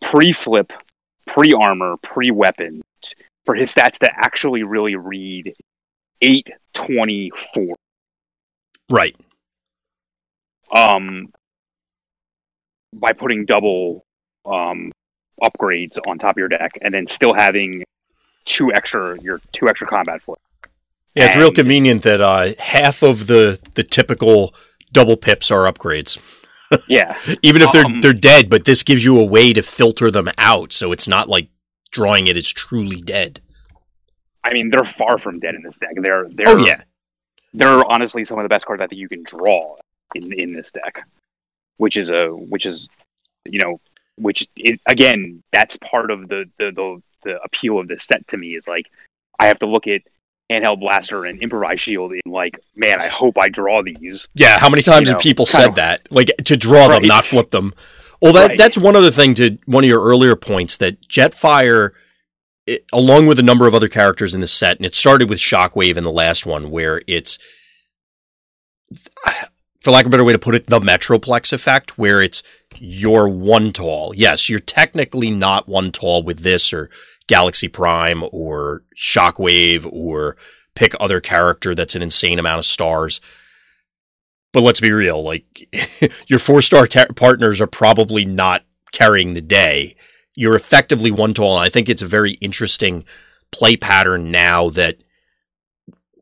S2: pre-flip, pre-armor, pre-weapon for his stats to actually really read eight twenty four.
S1: Right.
S2: Um, by putting double um upgrades on top of your deck, and then still having two extra your two extra combat flip.
S1: Yeah, it's real convenient that uh, half of the, the typical double pips are upgrades.
S2: Yeah,
S1: Even if they're
S2: Um,
S1: they're dead, but this gives you a way to filter them out, so it's not like drawing it is truly dead.
S2: I mean they're far from dead in this deck. They're they're
S1: Oh yeah,
S2: they're honestly some of the best cards I think you can draw in in this deck, which is a which is you know which is, again that's part of the, the the the appeal of this set to me is like I have to look at handheld blaster and improvised shield and like man I hope I draw these
S1: yeah. How many times
S2: You
S1: have
S2: know,
S1: people said
S2: of-
S1: that? Like to draw them, not flip them. Well, that
S2: Right.
S1: that's one other thing to one of your earlier points that Jetfire, it, along with a number of other characters in the set, and it started with Shockwave in the last one, where it's, for lack of a better way to put it, the Metroplex effect, where it's you're one tall. Yes, you're technically not one tall with this or Galaxy Prime or Shockwave or pick other character that's an insane amount of stars. But let's be real, like your four star partners are probably not carrying the day. You're effectively one tall, and I think it's a very interesting play pattern now that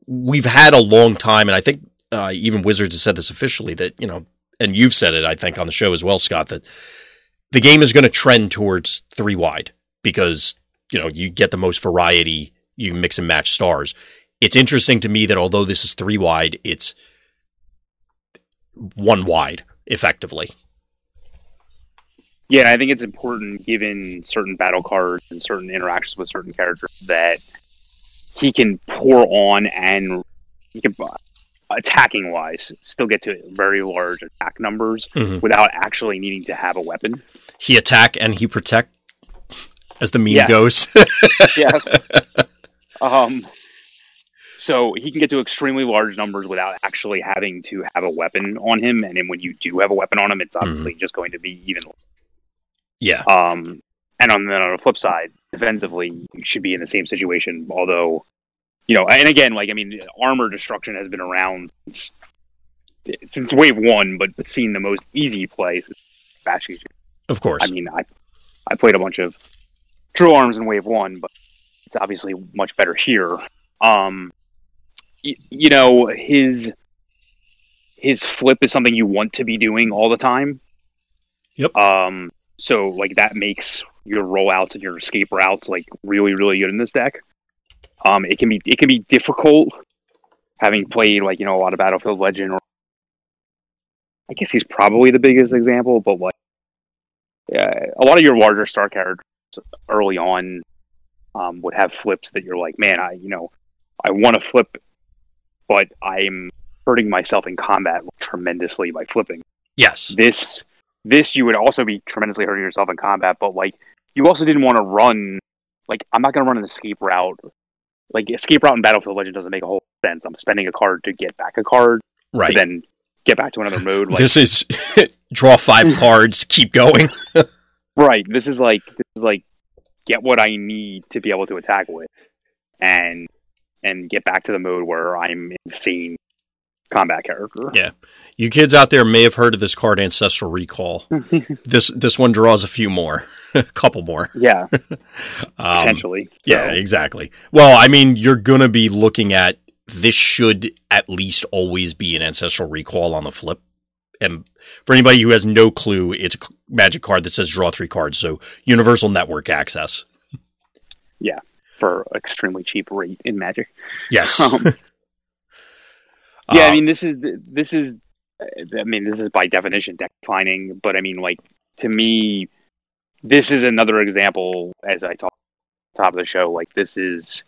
S1: we've had a long time, and I think uh, even Wizards has said this officially that you know, and you've said it, I think, on the show as well, Scott, that the game is going to trend towards three wide because you know you get the most variety, you mix and match stars. It's interesting to me that although this is three wide, it's one wide effectively.
S2: Yeah, I think it's important given certain battle cards and certain interactions with certain characters that he can pour on and he can attacking wise still get to very large attack numbers
S1: Mhm.
S2: without actually needing to have a weapon.
S1: He attack and he protect, as the meme
S2: Yes.
S1: goes.
S2: Yes. um so he can get to extremely large numbers without actually having to have a weapon on him and then when you do have a weapon on him it's obviously just going to be even
S1: yeah,
S2: Um, and on the, on the flip side, defensively, you should be in the same situation. Although, you know, and again, like I mean, armor destruction has been around since, since wave one, but seen the most easy play bash
S1: Of course.
S2: I mean, I I played a bunch of true arms in wave one, but it's obviously much better here. Um, y- you know, his his flip is something you want to be doing all the time.
S1: Yep.
S2: Um, so like that makes your rollouts and your escape routes like really really good in this deck. Um, it can be it can be difficult having played like you know a lot of Battlefield Legend or I guess he's probably the biggest example, but like yeah, a lot of your larger star characters early on um, would have flips that you're like, man, I you know I want to flip, but I'm hurting myself in combat tremendously by flipping.
S1: yes.
S2: This this you would also be tremendously hurting yourself in combat, but like you also didn't want to run like I'm not gonna run an escape route. Like escape route in Battlefield Legend doesn't make a whole sense. I'm spending a card to get back a card
S1: Right.
S2: to then get back to another mode. Like
S1: this is draw five cards, keep going.
S2: right, this is like this is like get what I need to be able to attack with, and and get back to the mode where I'm insane combat character.
S1: Yeah. You kids out there may have heard of this card Ancestral Recall. this this one draws a few more, a couple more.
S2: yeah,
S1: Um,
S2: potentially.
S1: Yeah, exactly. Well, I mean, you're going to be looking at this should at least always be an ancestral recall on the flip. And for anybody who has no clue, it's a magic card that says draw three cards. So universal network access.
S2: Yeah, for extremely cheap rate in Magic.
S1: Yes.
S2: Um, Yeah, I
S1: Um,
S2: mean, this is this is, I mean, this is by definition deck defining. But I mean, like to me, this is another example. As I talk at top of the show, like this is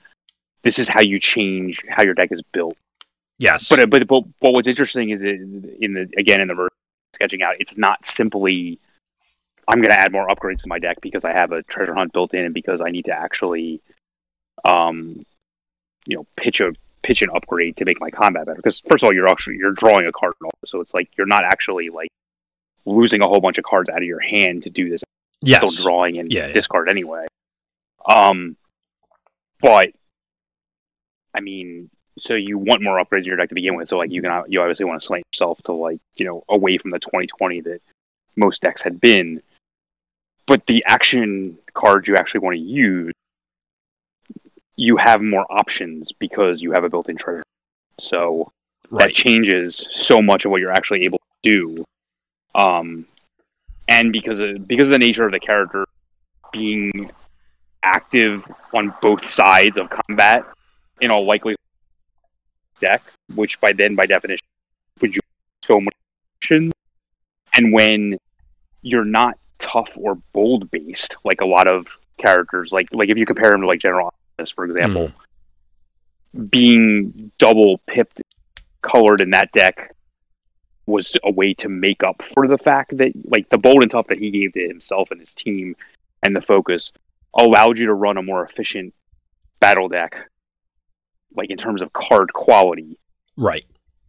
S2: this is how you change how your deck is built.
S1: yes.
S2: But but but, but what's interesting is it, in the again in the sketching out, it's not simply I'm going to add more upgrades to my deck because I have a treasure hunt built in and because I need to actually, um, you know, pitch a pitch an upgrade to make my combat better. Because first of all, you're actually you're drawing a card, so it's like you're not actually like losing a whole bunch of cards out of your hand to do this.
S1: yes.
S2: Still drawing and
S1: Yeah, yeah.
S2: discard anyway. Um, but I mean, so you want more upgrades in your deck to begin with. So like you can you obviously want to slant yourself to like you know away from the 2020 that most decks had been. But the action cards you actually want to use, you have more options because you have a built-in treasure. So that changes so much of what you're actually able to do. Um, and because of because of the nature of the character being active on both sides of combat, in all likelihood, deck, which by then by definition would you so much options. And when you're not tough or bold based, like a lot of characters, like like if you compare them to like General Optimus, for example, being double pipped colored in that deck was a way to make up for the fact that like the bold and tough that he gave to himself and his team and the focus allowed you to run a more efficient battle deck like in terms of card quality.
S1: Right.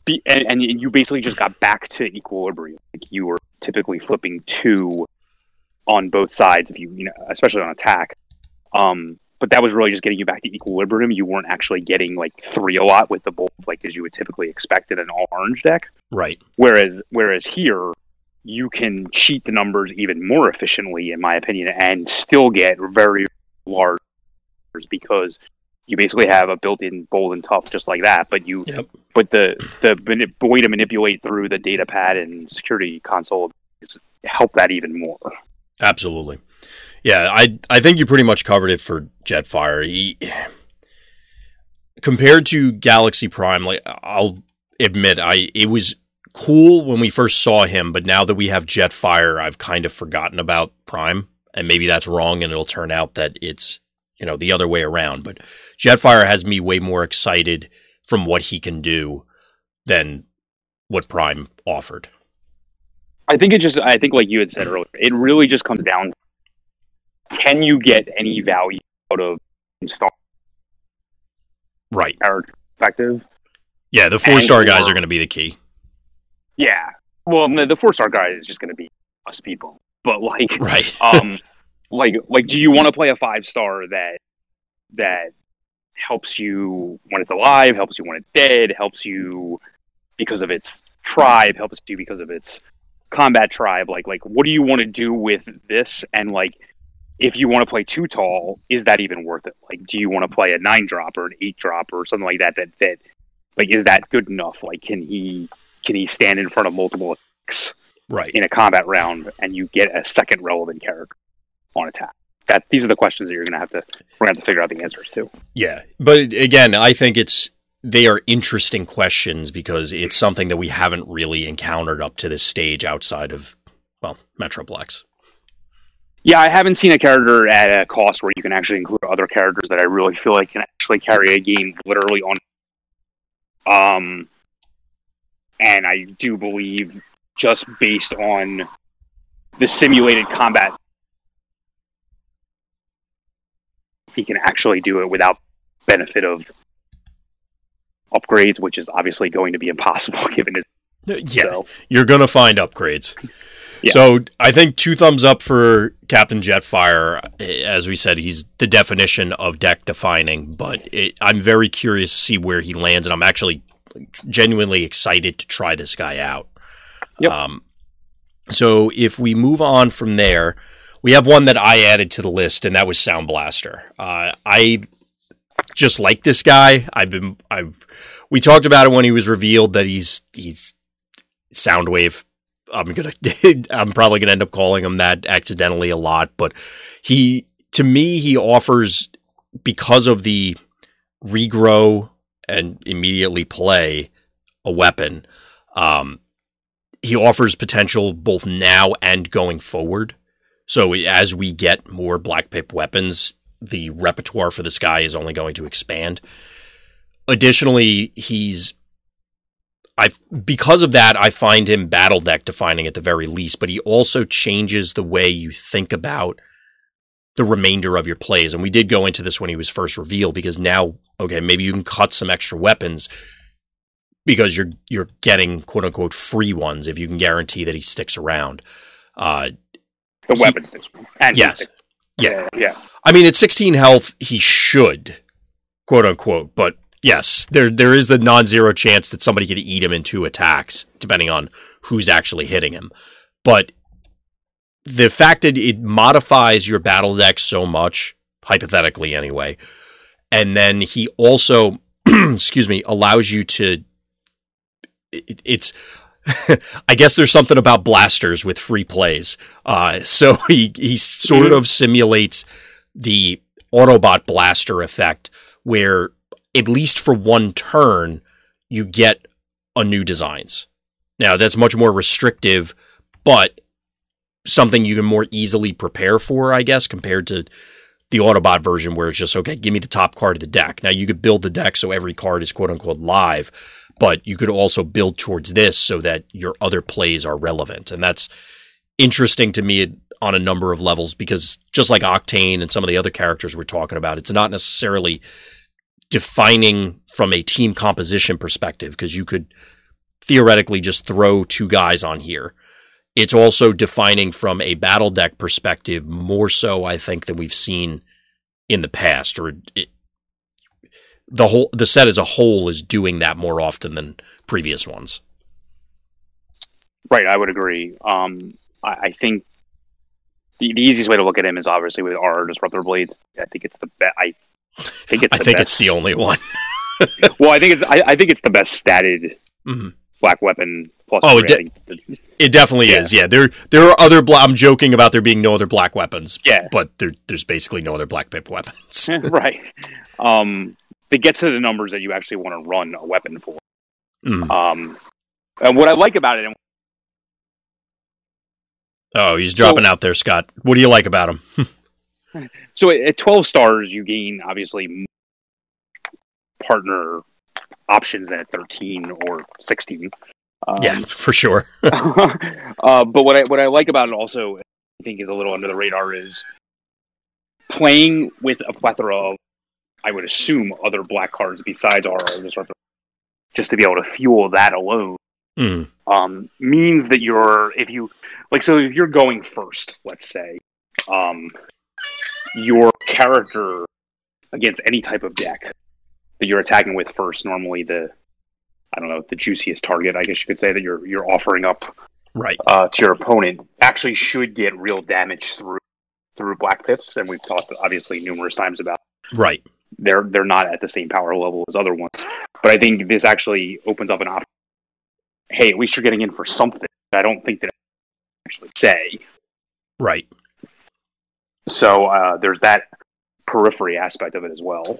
S2: Be, and, and you basically just got back to equilibrium. Like you were typically flipping two on both sides if you you know especially on attack. Um but that was really just getting you back to equilibrium you weren't actually getting like three a lot with the bold like as you would typically expect in an all orange deck
S1: Right.
S2: Whereas whereas here you can cheat the numbers even more efficiently, in my opinion, and still get very large numbers because you basically have a built-in bold and tough just like that. But you
S1: Yep.
S2: but the the way to manipulate through the data pad and security console is help that even more.
S1: Absolutely. Yeah, I I think you pretty much covered it for Jetfire. He, compared to Galaxy Prime, like I'll admit, I it was cool when we first saw him, but now that we have Jetfire, I've kind of forgotten about Prime, and maybe that's wrong, and it'll turn out that it's you know the other way around. But Jetfire has me way more excited from what he can do than what Prime offered.
S2: I think it just I think like you had said earlier, it really just comes down to can you get any value out of install
S1: Right.
S2: character perspective?
S1: Yeah, the four star guys are going to be the key.
S2: Yeah. Well, the, the four star guy is just going to be us people, but like,
S1: Right.
S2: um, like like do you want to play a five star that that helps you when it's alive, helps you when it's dead, helps you because of its tribe, helps you because of its combat tribe. Like like what do you want to do with this? And like if you want to play too tall, is that even worth it? Like do you want to play a nine drop or an eight drop or something like that that that like is that good enough? Like can he can he stand in front of multiple attacks
S1: Right.
S2: in a combat round and you get a second relevant character on attack? That these are the questions that you're gonna have to we're gonna have to figure out the answers to.
S1: Yeah. But again, I think it's they are interesting questions because it's something that we haven't really encountered up to this stage outside of well, Metroplex.
S2: Yeah, I haven't seen a character at a cost where you can actually include other characters that I really feel like can actually carry a game literally on. Um, and I do believe just based on the simulated combat, he can actually do it without benefit of upgrades, which is obviously going to be impossible given his.
S1: Yeah.
S2: So,
S1: You're going to find upgrades.
S2: Yeah.
S1: So I think two thumbs up for Captain Jetfire. As we said, he's the definition of deck defining, but it, I'm very curious to see where he lands, and I'm actually genuinely excited to try this guy out.
S2: Yep.
S1: Um, so if we move on from there, we have one that I added to the list, and that was Soundblaster. Uh, I just like this guy. I've been I we talked about it when he was revealed that he's he's Soundwave. I'm gonna I'm probably gonna end up calling him that accidentally a lot, but he to me he offers because of the regrow and immediately play a weapon. Um, he offers potential both now and going forward. So as we get more Black Pip weapons, the repertoire for this guy is only going to expand. Additionally, he's I because of that, I find him battle deck defining at the very least, but he also changes the way you think about the remainder of your plays. And we did go into this when he was first revealed because now, okay, maybe you can cut some extra weapons because you're you're getting quote unquote free ones if you can guarantee that he sticks around. Uh,
S2: the
S1: He-
S2: weapon sticks. And
S1: yes,
S2: sticks.
S1: yeah.
S2: yeah.
S1: I mean, at 16 health, he should, quote unquote. But yes, there there is the non-zero chance that somebody could eat him in two attacks, depending on who's actually hitting him. But the fact that it modifies your battle deck so much, hypothetically anyway, and then he also, excuse me, allows you to. It, it's. I guess there's something about blasters with free plays. Uh, so he he sort of simulates the Autobot blaster effect, where at least for one turn you get a new designs. Now that's much more restrictive, but something you can more easily prepare for, I guess, compared to the Autobot version where it's just okay, give me the top card of the deck. Now you could build the deck so every card is quote unquote live, but you could also build towards this so that your other plays are relevant. And that's interesting to me on a number of levels because just like Octane and some of the other characters we're talking about, it's not necessarily defining from a team composition perspective because you could theoretically just throw two guys on here. It's also defining from a battle deck perspective more so, I think, than we've seen in the past, or it, the whole the set as a whole is doing that more often than previous ones.
S2: Right, I would agree. Um, I, I think the, the easiest way to look at him is obviously with our disruptor blades. I think it's the best. I think it's.
S1: I think
S2: best.
S1: it's the only one.
S2: well, I think it's. I, I think it's the best statted
S1: Mhm.
S2: black weapon. Plus,
S1: Oh, it
S2: I the-
S1: It definitely
S2: Yeah.
S1: is. Yeah, there there are other. Bla- I'm joking about there being no other black weapons,
S2: yeah,
S1: but there, there's basically no other black pip weapons.
S2: right. Um, it gets to the numbers that you actually want to run a weapon for.
S1: Mm.
S2: Um, and what I like about it, and
S1: Oh, he's dropping out there, Scott. What do you like about him?
S2: so at, at 12 stars, you gain obviously more partner options than at 13 or 16. Um,
S1: yeah, for sure.
S2: uh, but what I what I like about it also, I think, is a little under the radar is playing with a plethora of, I would assume, other black cards besides our disruptor, just to be able to fuel that alone
S1: Mm.
S2: um, means that you're if you like so if you're going first, let's say, um, your character against any type of deck that you're attacking with first, normally the I don't know the juiciest target, I guess you could say that you're you're offering up
S1: Right.
S2: uh, to your opponent actually should get real damage through through black pips, and we've talked obviously numerous times about
S1: Right.
S2: they're they're not at the same power level as other ones. But I think this actually opens up an option. Hey, at least you're getting in for something. I don't think that I actually say.
S1: Right.
S2: So uh, there's that periphery aspect of it as well.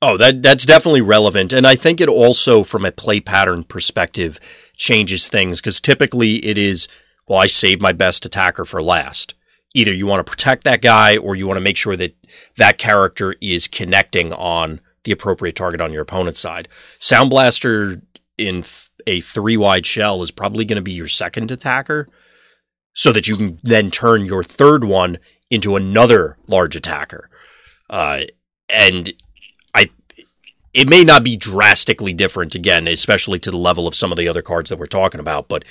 S1: Oh, that that's definitely relevant, and I think it also, from a play pattern perspective, changes things because typically it is, well, I save my best attacker for last. Either you want to protect that guy, or you want to make sure that that character is connecting on the appropriate target on your opponent's side. Soundblaster in a three wide shell is probably going to be your second attacker, so that you can then turn your third one into another large attacker. Uh, and I, it may not be drastically different again, especially to the level of some of the other cards that we're talking about, but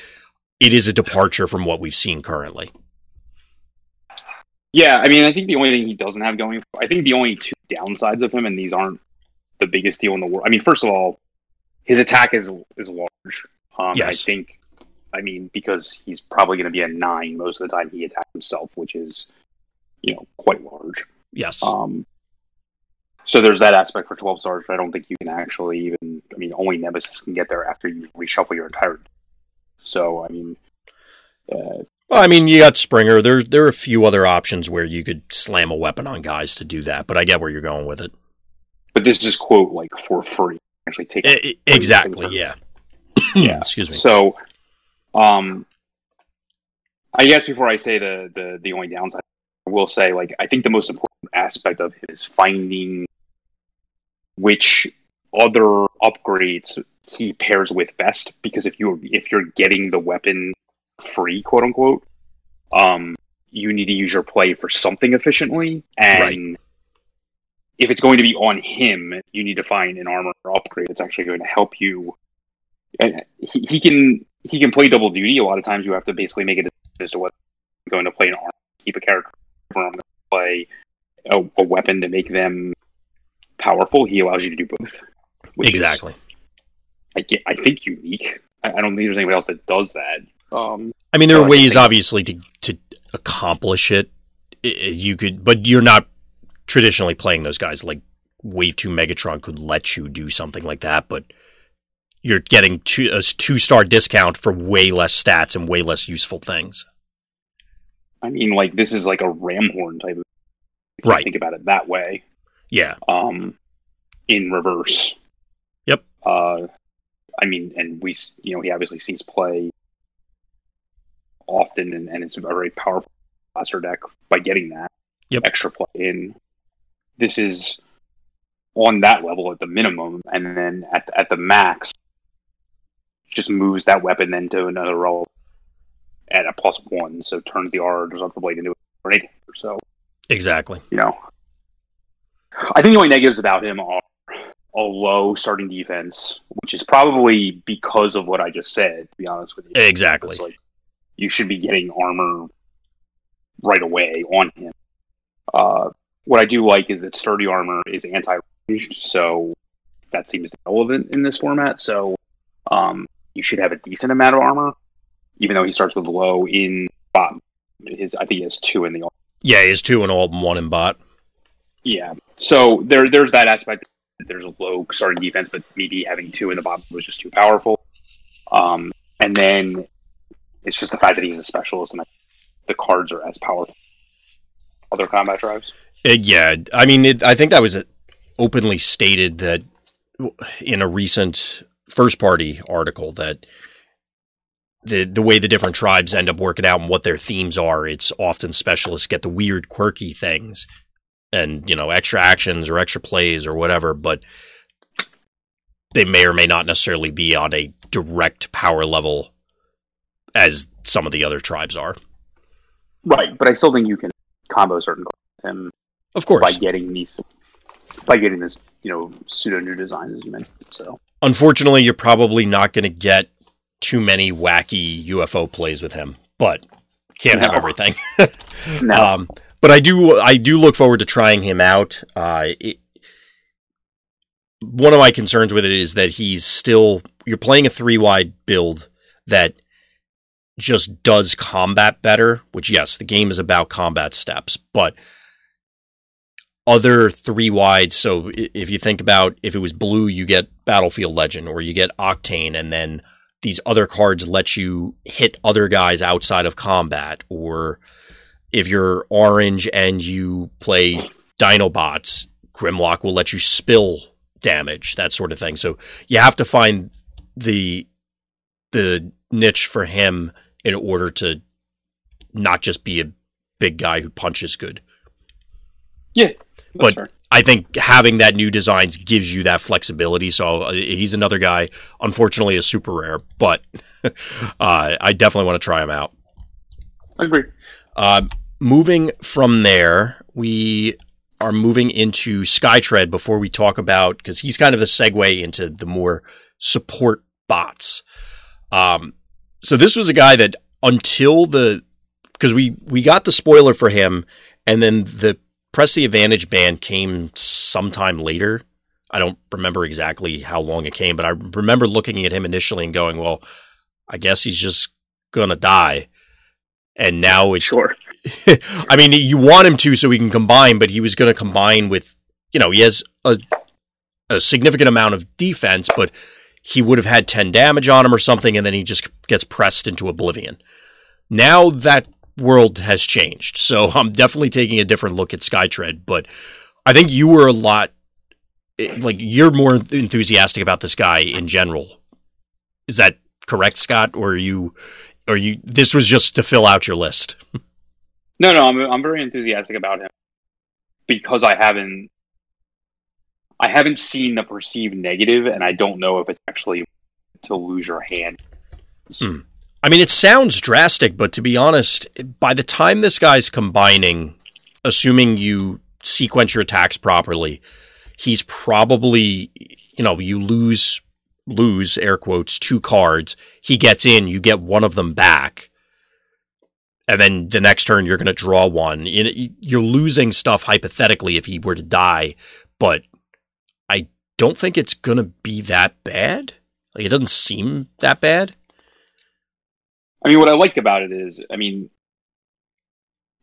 S1: it is a departure from what we've seen currently.
S2: Yeah, I mean, I think the only thing he doesn't have going, for, I think the only two downsides of him, and these aren't the biggest deal in the world. I mean, first of all, his attack is is large. Um,
S1: Yes.
S2: I think, I mean, because he's probably going to be a nine most of the time he attacks himself, which is, you know, quite large.
S1: Yes.
S2: Um, so there's that aspect for 12 stars, but I don't think you can actually even, I mean, only Nemesis can get there after you reshuffle your entire. So, I mean, uh,
S1: Well, I mean, you got Springer. There's there are a few other options where you could slam a weapon on guys to do that, but I get where you're going with it.
S2: but this is quote like for free. Actually, take
S1: e- exactly. Yeah.
S2: Yeah.
S1: Excuse me.
S2: So, um, I guess before I say the the the only downside, will say like I think the most important aspect of it is finding which other upgrades he pairs with best. Because if you're if you're getting the weapon free, quote unquote, um, you need to use your play for something efficiently, and if it's going to be on him, you need to find an armor upgrade that's actually going to help you and he, he can he can play double duty. A lot of times you have to basically make a decision as to what going to play an arm, keep a character, or I'm going to play a, a weapon to make them powerful. He allows you to do both. which is,
S1: Exactly.
S2: I, get, I think unique. I, I don't think there's anybody else that does that. Um,
S1: I mean, there are ways,
S2: think-
S1: obviously, to to accomplish it. You could, but you're not traditionally playing those guys. Like Wave Two Megatron could let you do something like that, but you're getting two, a two star discount for way less stats and way less useful things.
S2: I mean, like this is like a Ramhorn type of. If you
S1: Right.
S2: Think about it that way.
S1: Yeah,
S2: um, in reverse.
S1: Yep.
S2: Uh, I mean, and we, you know, he obviously sees play often, and, and it's a very powerful blaster deck by getting that
S1: Yep.
S2: extra play in. This is on that level at the minimum, and then at at the max, just moves that weapon then to another roll at a plus one, so turns the R Disruptor Blade into a grenade. So
S1: exactly.
S2: you know. I think the only negatives about him are a low starting defense, which is probably because of what I just said. To be honest with you,
S1: Exactly.
S2: Like you should be getting armor right away on him. Uh, what I do like is that sturdy armor is anti-range, so that seems relevant in this format. So um, you should have a decent amount of armor, even though he starts with low in bot. His I think he has two in the
S1: Yeah, he has two and all one in bot.
S2: Yeah. So there, there's that aspect. There's a low starting defense, but maybe having two in the bottom was just too powerful. Um, and then it's just the fact that he's a specialist and the cards are as powerful. Other combat drives.
S1: Uh, yeah, I mean, it, I think that was uh, openly stated that in a recent first party article that the the way the different tribes end up working out and what their themes are, it's often specialists get the weird, quirky things, and you know, extra actions or extra plays or whatever, but they may or may not necessarily be on a direct power level as some of the other tribes are.
S2: Right, but I still think you can combo certain him
S1: Of course,
S2: by getting these, by getting this, you know, pseudo new design as you mentioned. So
S1: Unfortunately, you're probably not going to get too many wacky UFO plays with him, but can't have everything.
S2: no,
S1: Um, but I do I do look forward to trying him out. Uh, it, one of my concerns with it is that he's still you're playing a three wide build that just does combat better. Which yes, the game is about combat steps, but other three wides. So if you think about if it was blue, you get Battlefield Legend or you get Octane, and then these other cards let you hit other guys outside of combat or if you're orange and you play Dinobots, Grimlock will let you spill damage, that sort of thing. So you have to find the the niche for him in order to not just be a big guy who punches good.
S2: Yeah,
S1: but fair. I think having that new designs gives you that flexibility. So uh, he's another guy. Unfortunately, a super rare, but uh, I definitely want to try him out.
S2: I agree.
S1: Uh, moving from there, we are moving into Skytread before we talk about because he's kind of the segue into the more support bots. Um, so this was a guy that until the because we we got the spoiler for him, and then the press the advantage ban came sometime later. I don't remember exactly how long it came, but I remember looking at him initially and going, "Well, I guess he's just gonna die." and now it's
S2: sure.
S1: I mean, you want him to so he can combine, but he was going to combine with, you know, he has a a significant amount of defense, but he would have had 10 damage on him or something, and then he just gets pressed into oblivion. Now that world has changed. So I'm definitely taking a different look at Skytread, but I think you were a lot like you're more enthusiastic about this guy in general. Is that correct, Scott? Or are you or you this was just to fill out your list?
S2: No, no, I'm I'm very enthusiastic about him because I haven't I haven't seen the perceived negative, and I don't know if it's actually to lose your hand.
S1: Hmm. I mean, it sounds drastic, but to be honest, by the time this guy's combining, assuming you sequence your attacks properly, he's probably you know you lose lose air quotes two cards. He gets in, you get one of them back. And then the next turn you're going to draw one. You're losing stuff hypothetically if he were to die, but I don't think it's going to be that bad. Like it doesn't seem that bad.
S2: I mean, what I like about it is, I mean,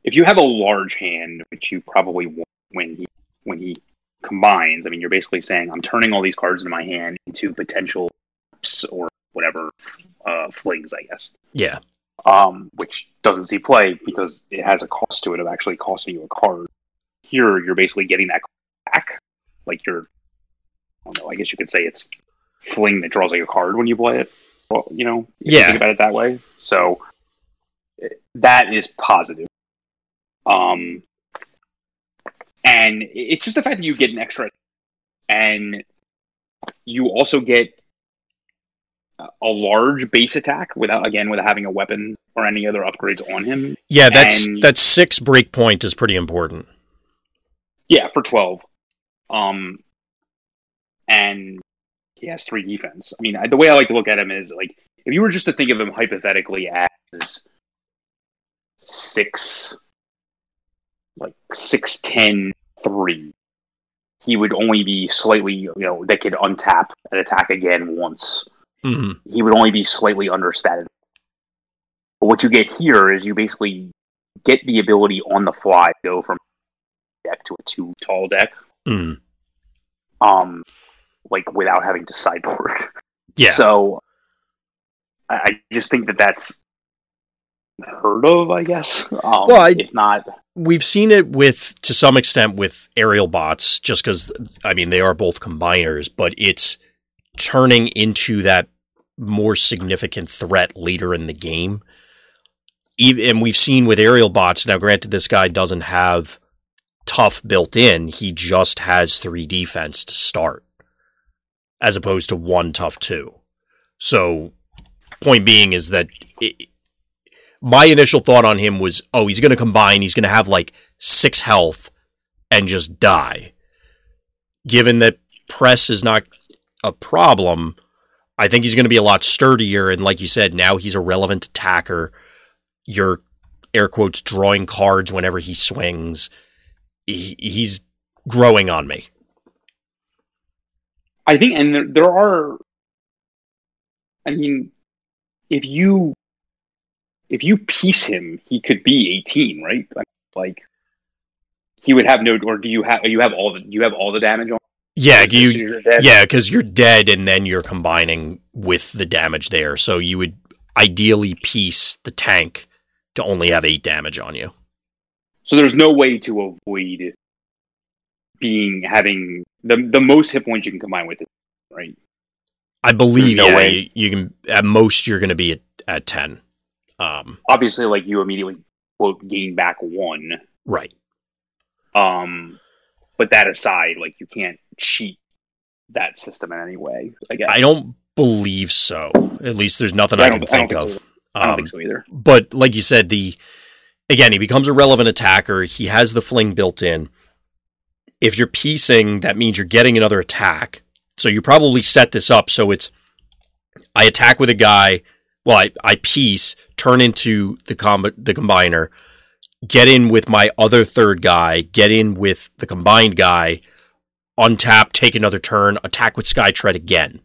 S2: if you have a large hand, which you probably won't when he when he combines, I mean, you're basically saying I'm turning all these cards in my hand into potential or whatever uh, flings, I guess.
S1: Yeah.
S2: Um, which doesn't see play because it has a cost to it of actually costing you a card. Here, you're basically getting that back. Like you're, I don't know. I guess you could say it's fling that draws like a card when you play it. You know,
S1: yeah.
S2: think about it that way. So that is positive. Um, and it's just the fact that you get an extra, and you also get a large base attack without again without having a weapon or any other upgrades on him.
S1: Yeah, that's and, that six break point is pretty important.
S2: Yeah, for twelve. Um, and he has three defense. I mean, the way I like to look at him is like if you were just to think of him hypothetically as six like six ten three, he would only be slightly you know they could untap and attack again once.
S1: Mm-hmm.
S2: He would only be slightly understated. But what you get here is you basically get the ability on the fly to go from deck to a two tall deck.
S1: Mm.
S2: Um, like without having to sideboard.
S1: Yeah.
S2: So I just think that that's heard of, I guess. Um, well, I, if not,
S1: we've seen it with to some extent with aerial bots, just because I mean they are both combiners, but it's turning into that more significant threat later in the game. Even, and we've seen with aerial bots now. Granted, this guy doesn't have tough built in; he just has three defense to start, as opposed to one tough two. So, point being is that. It, my initial thought on him was, oh, he's going to combine. He's going to have like six health and just die. Given that press is not a problem, I think he's going to be a lot sturdier. And like you said, now he's a relevant attacker. You're air quotes drawing cards whenever he swings. He, he's growing on me.
S2: I think, and there, there are. I mean, if you if you piece him, he could be eighteen, right? Like he would have no, or do you have you have all the you have all the damage on?
S1: Yeah, you yeah, because you're dead, and then you're combining with the damage there. So you would ideally piece the tank to only have eight damage on you.
S2: So there's no way to avoid being having the the most hit points you can combine with it, right?
S1: I believe no yeah, way. You, you, can at most you're going to be at, at ten. Um,
S2: Obviously, like you immediately quote gain back one,
S1: right?
S2: Um, but that aside, like you can't cheat that system in any way. I guess
S1: I don't believe so. At least there's nothing I, I can think, think of.
S2: So. I don't think um, so either.
S1: But like you said, the again he becomes a relevant attacker. He has the fling built in. If you're piecing, that means you're getting another attack. So you probably set this up so it's I attack with a guy. Well, I, I piece, turn into the comb the combiner, get in with my other third guy, get in with the combined guy, untap, take another turn, attack with Skytread again.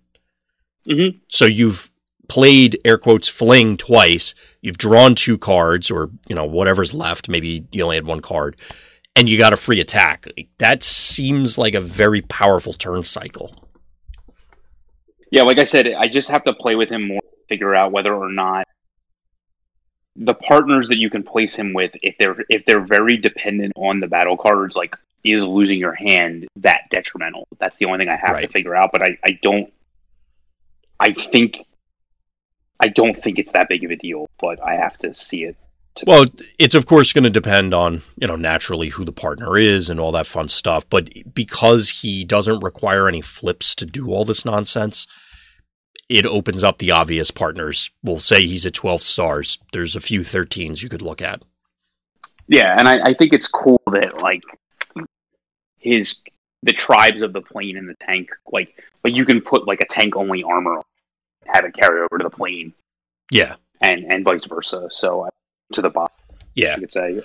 S2: Mm-hmm.
S1: So you've played air quotes fling twice. You've drawn two cards, or you know whatever's left. Maybe you only had one card, and you got a free attack. That seems like a very powerful turn cycle.
S2: Yeah, like I said, I just have to play with him more, figure out whether or not the partners that you can place him with, if they're if they're very dependent on the battle cards, like is losing your hand that detrimental? That's the only thing I have right. to figure out. But I, I don't. I think. I don't think it's that big of a deal, but I have to see it.
S1: Well, it's of course going to depend on you know naturally who the partner is and all that fun stuff. But because he doesn't require any flips to do all this nonsense, it opens up the obvious partners. We'll say he's at 12 stars. There's a few 13s you could look at.
S2: Yeah, and I, I think it's cool that like his the tribes of the plane and the tank, like like you can put like a tank only armor, have it carry over to the plane.
S1: Yeah,
S2: and and vice versa. So uh, to the bottom.
S1: Yeah,
S2: you could say.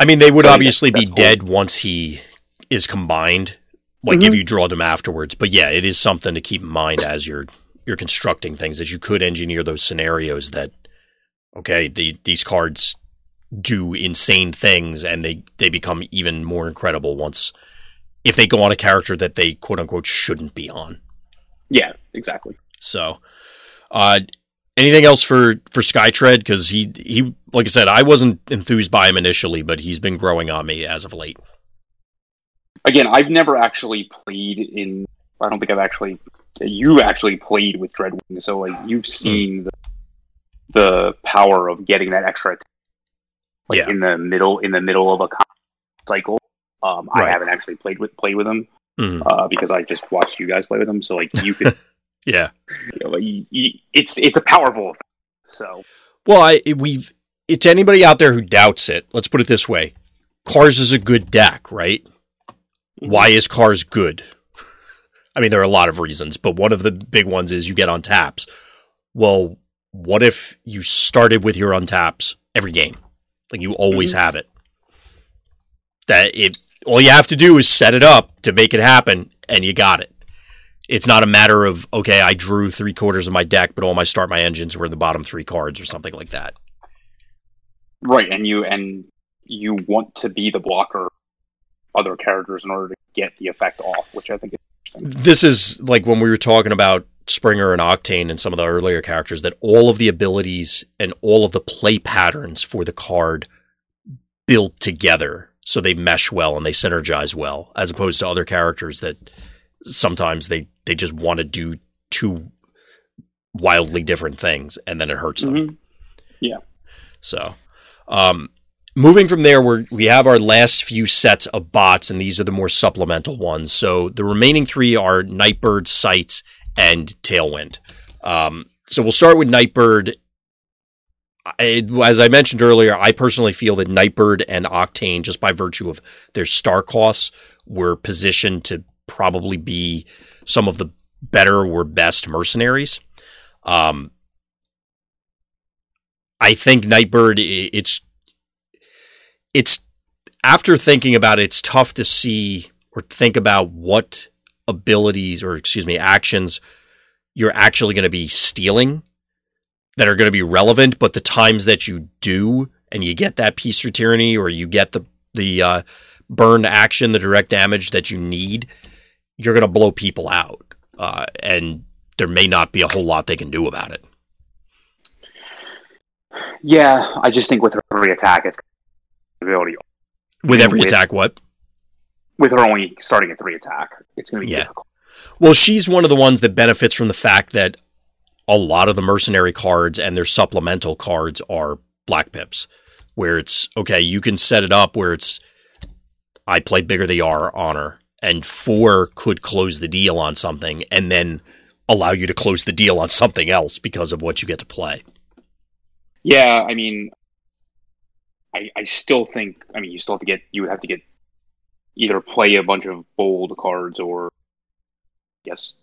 S1: I mean, they would obviously be cool. dead once he is combined. Like mm-hmm. if you draw them afterwards, but yeah, it is something to keep in mind as you're you're constructing things is you could engineer those scenarios that okay the, these cards do insane things and they they become even more incredible once if they go on a character that they quote unquote shouldn't be on
S2: yeah exactly
S1: so uh anything else for for skytread because he he like i said i wasn't enthused by him initially but he's been growing on me as of late
S2: again i've never actually played in i don't think i've actually you actually played with Dreadwing, so like you've hmm. seen the, the power of getting that extra like yeah. in the middle in the middle of a cycle. Um, right. I haven't actually played with played with them mm. uh, because I just watched you guys play with them. So like you could,
S1: yeah,
S2: you know, like, you, you, it's it's a powerful. Effect, so
S1: well, I we've it's anybody out there who doubts it. Let's put it this way: Cars is a good deck, right? Mm-hmm. Why is Cars good? I mean, there are a lot of reasons, but one of the big ones is you get on taps. Well, what if you started with your untaps every game? Like you always mm-hmm. have it. That it all you have to do is set it up to make it happen and you got it. It's not a matter of okay, I drew three quarters of my deck, but all my start my engines were the bottom three cards or something like that.
S2: Right, and you and you want to be the blocker other characters in order to get the effect off, which I think is
S1: this is like when we were talking about Springer and Octane and some of the earlier characters that all of the abilities and all of the play patterns for the card build together so they mesh well and they synergize well as opposed to other characters that sometimes they they just want to do two wildly different things and then it hurts them. Mm-hmm.
S2: Yeah.
S1: So, um, Moving from there, we we have our last few sets of bots, and these are the more supplemental ones. So the remaining three are Nightbird, Sights, and Tailwind. Um, so we'll start with Nightbird. I, as I mentioned earlier, I personally feel that Nightbird and Octane, just by virtue of their star costs, were positioned to probably be some of the better or best mercenaries. Um, I think Nightbird, it's it's after thinking about it, it's tough to see or think about what abilities or excuse me actions you're actually going to be stealing that are going to be relevant. But the times that you do and you get that piece through tyranny or you get the the uh, burn action, the direct damage that you need, you're going to blow people out, uh, and there may not be a whole lot they can do about it.
S2: Yeah, I just think with her every attack, it's ability
S1: With every
S2: With-
S1: attack, what?
S2: with her only starting at three attack, it's going to be
S1: Yeah.
S2: difficult.
S1: Well, she's one of the ones that benefits from the fact that a lot of the mercenary cards and their supplemental cards are black pips, where it's okay, you can set it up where it's I play bigger they are honor, and four could close the deal on something and then allow you to close the deal on something else because of what you get to play.
S2: Yeah, I mean, I I still think. I mean, you still have to get. You would have to get either play a bunch of bold cards or, yes,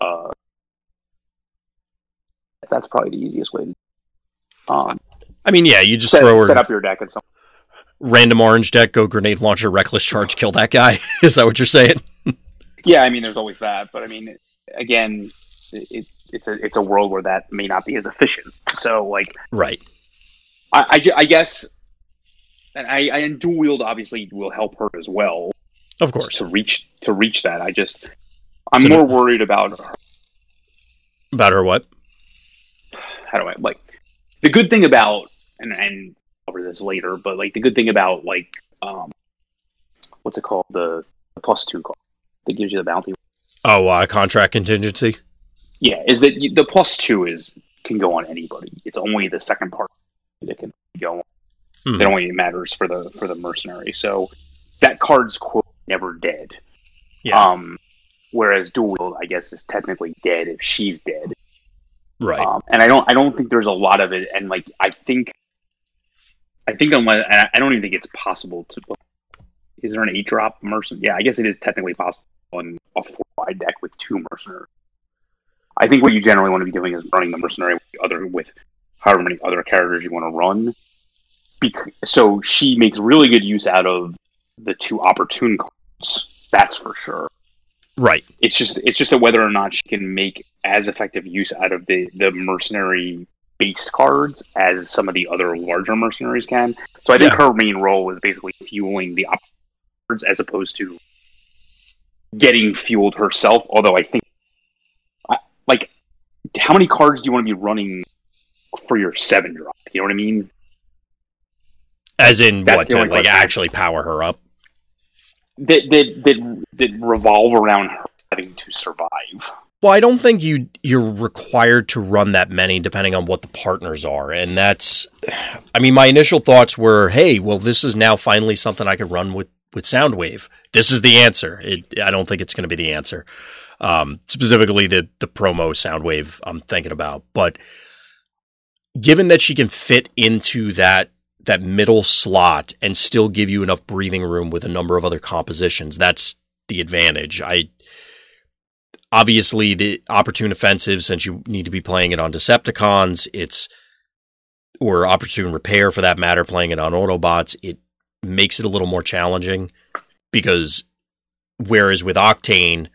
S2: uh, that's probably the easiest way to. Um,
S1: I mean, yeah, you just
S2: set,
S1: throw her
S2: set up your deck and some.
S1: Random orange deck, go grenade launcher, reckless charge, kill that guy. Is that what you're saying?
S2: Yeah, I mean, there's always that, but I mean, again, it, it's a it's a world where that may not be as efficient. So, like,
S1: Right.
S2: I, I, I guess, and I, I and dual wield obviously will help her as well.
S1: Of course.
S2: to reach to reach that. I just I'm
S1: So-
S2: more worried about her-
S1: About her what?
S2: how do I like the good thing about and and cover this later, but like the good thing about like um what's it called the, the plus two card that gives you the bounty.
S1: Oh, uh, contract contingency.
S2: Yeah, is that you, the plus two is can go on anybody. It's only the second part that can go on.
S1: Mhm.
S2: It only matters for the for the mercenary. So that card's quote never dead.
S1: Yeah.
S2: Um, whereas dual wield, I guess, is technically dead if she's dead.
S1: Right.
S2: Um, and I don't, I don't think there's a lot of it. And like, I think, I think unless, I I don't even think it's possible to. Is there an eight drop mercenary? Yeah, I guess it is technically possible on a four wide deck with two mercenaries. I think what you generally want to be doing is running the mercenary with the other with however many other characters you want to run. Bec- so she makes really good use out of the two opportune cards. That's for sure
S1: right.
S2: it's just it's just a whether or not she can make as effective use out of the the mercenary based cards as some of the other larger mercenaries can. So I think
S1: Yeah.
S2: her main role is basically fueling the op- cards as opposed to getting fueled herself. Although I think, I, like, how many cards do you want to be running for your seven drop? You know what I mean?
S1: As in
S2: That's
S1: what to like
S2: question.
S1: actually power her up.
S2: That that that that revolve around her having to survive.
S1: Well, I don't think you you're required to run that many depending on what the partners are. And that's I mean, my initial thoughts were, hey, well this is now finally something I could run with with Soundwave. This is the answer. It, I don't think it's going to be the answer. Um, specifically the the promo Soundwave I'm thinking about, but given that she can fit into that that middle slot and still give you enough breathing room with a number of other compositions, that's the advantage. I obviously the opportune offensive since you need to be playing it on Decepticons, it's or opportune repair for that matter, playing it on Autobots, it makes it a little more challenging because whereas with Octane,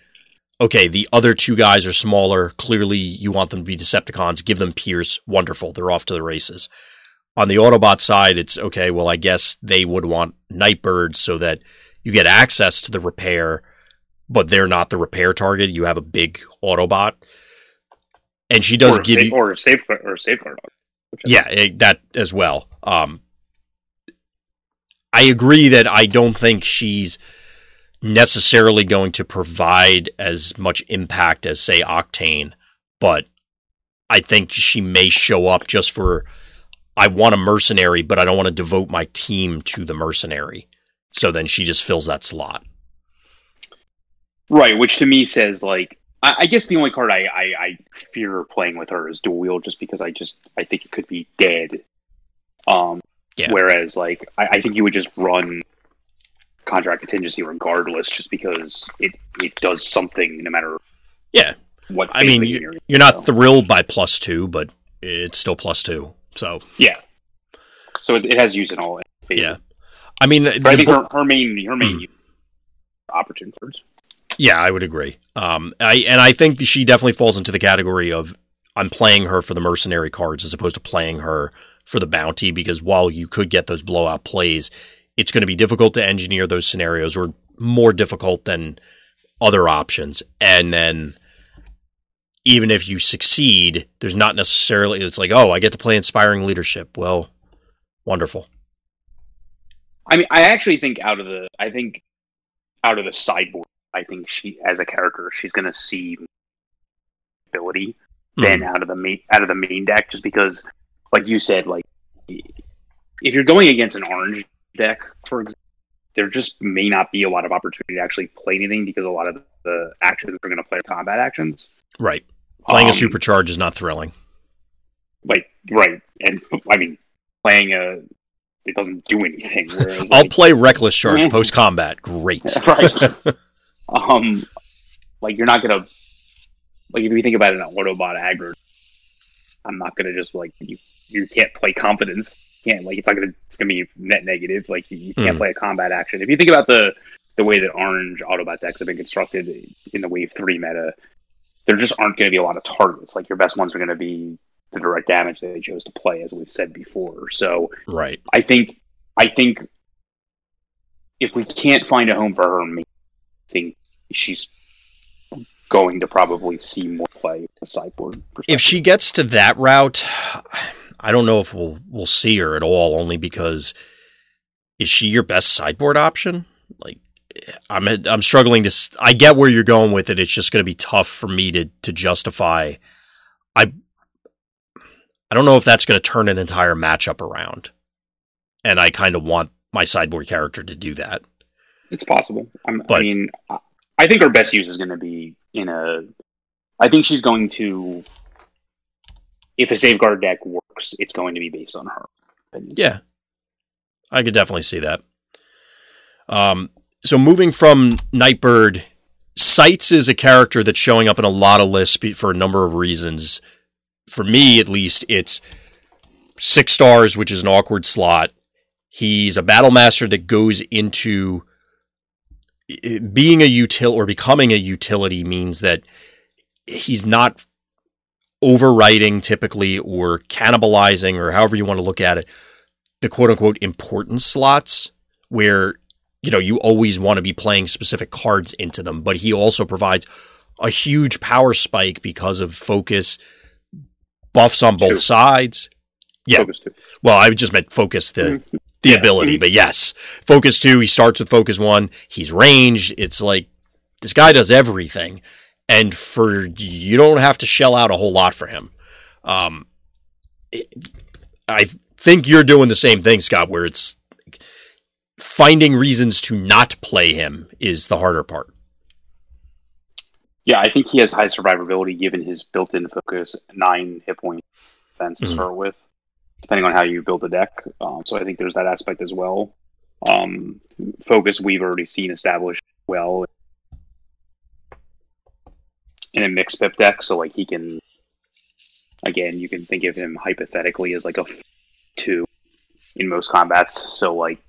S1: okay, the other two guys are smaller. Clearly, you want them to be Decepticons. Give them Pierce. Wonderful. They're off to the races. On the Autobot side, it's okay. Well, I guess they would want Nightbirds so that you get access to the repair, but they're not the repair target. You have a big Autobot, and she does
S2: or,
S1: give
S2: safe,
S1: you
S2: or safeguard or safeguard.
S1: yeah, it, that as well. Um, I agree that I don't think she's necessarily going to provide as much impact as, say, Octane, but I think she may show up just for I want a mercenary, but I don't want to devote my team to the mercenary. So then she just fills that slot.
S2: Right, which to me says like I, I guess the only card I, I, I fear playing with her is dual wield, just because I just I think it could be dead. Um,
S1: Yeah.
S2: Whereas like I, I think you would just run contract contingency regardless, just because it it does something no matter
S1: Yeah.
S2: what.
S1: I mean,
S2: phase
S1: you-
S2: you're
S1: You're not
S2: so.
S1: thrilled by plus two, but it's still plus two. So
S2: yeah. So it, it has use in all favor.
S1: Yeah. I mean,
S2: But I think her, her main her main
S1: Hmm.
S2: opportune first.
S1: Yeah, I would agree. Um, I and I think she definitely falls into the category of I'm playing her for the mercenary cards as opposed to playing her for the bounty because while you could get those blowout plays, it's going to be difficult to engineer those scenarios or more difficult than other options. And then even if you succeed, there's not necessarily it's like, oh, I get to play inspiring leadership. Well, wonderful.
S2: I mean, I actually think out of the, I think out of the sideboard, I think she, as a character, she's going to see ability than
S1: Mhm.
S2: out of the main out of the main deck, just because, like you said, like if you're going against an orange deck, for example, there just may not be a lot of opportunity to actually play anything because a lot of the actions are going to play combat actions.
S1: Right. Playing a
S2: Um,
S1: supercharge is not thrilling.
S2: like right, and I mean, playing a it doesn't do anything. Whereas,
S1: I'll
S2: like,
S1: play reckless charge post combat. Great.
S2: right. Um, like you're not gonna like if you think about it, an Autobot aggro, I'm not gonna just like you. You can't play confidence. You can't like it's not gonna it's gonna be net negative. Like you, you can't
S1: Hmm.
S2: play a combat action. If you think about the the way that orange Autobot decks have been constructed in the Wave Three meta, there just aren't going to be a lot of targets. Like your best ones are going to be the direct damage that they chose to play, as we've said before. So
S1: Right.
S2: I think I think if we can't find a home for her, I think she's going to probably see more play a sideboard.
S1: If she gets to that route, I don't know if we'll we'll see her at all. Only because is she your best sideboard option? Like I'm I'm struggling to. I get where you're going with it. It's just going to be tough for me to to justify. I I don't know if that's going to turn an entire matchup around, and I kind of want my sideboard character to do that.
S2: It's possible. I'm, I mean, I- I think her best use is going to be in a. I think she's going to. If a safeguard deck works, it's going to be based on her. opinion.
S1: Yeah, I could definitely see that. Um, so moving from Nightbird, Sights is a character that's showing up in a lot of lists for a number of reasons. For me, at least, it's six stars, which is an awkward slot. He's a battle master that goes into being a util or becoming a utility means that he's not overwriting typically or cannibalizing or however you want to look at it the quote unquote important slots where you know you always want to be playing specific cards into them but he also provides a huge power spike because of focus buffs on both
S2: True.
S1: sides yeah. Well i just meant focus the
S2: Mhm.
S1: The
S2: Yeah.
S1: ability
S2: Mhm.
S1: but yes focus 2 he starts with focus 1 he's ranged it's like this guy does everything and for you don't have to shell out a whole lot for him um it- i think you're doing the same thing scott where it's finding reasons to not play him is the harder part
S2: Yeah, I think he has high survivability given his built-in focus, nine hit point defense to
S1: Mhm.
S2: start with, depending on how you build the deck. Um, so I think there's that aspect as well. Um, focus we've already seen established well in a mixed pip deck, so like he can, again, you can think of him hypothetically as like a two in most combats. So like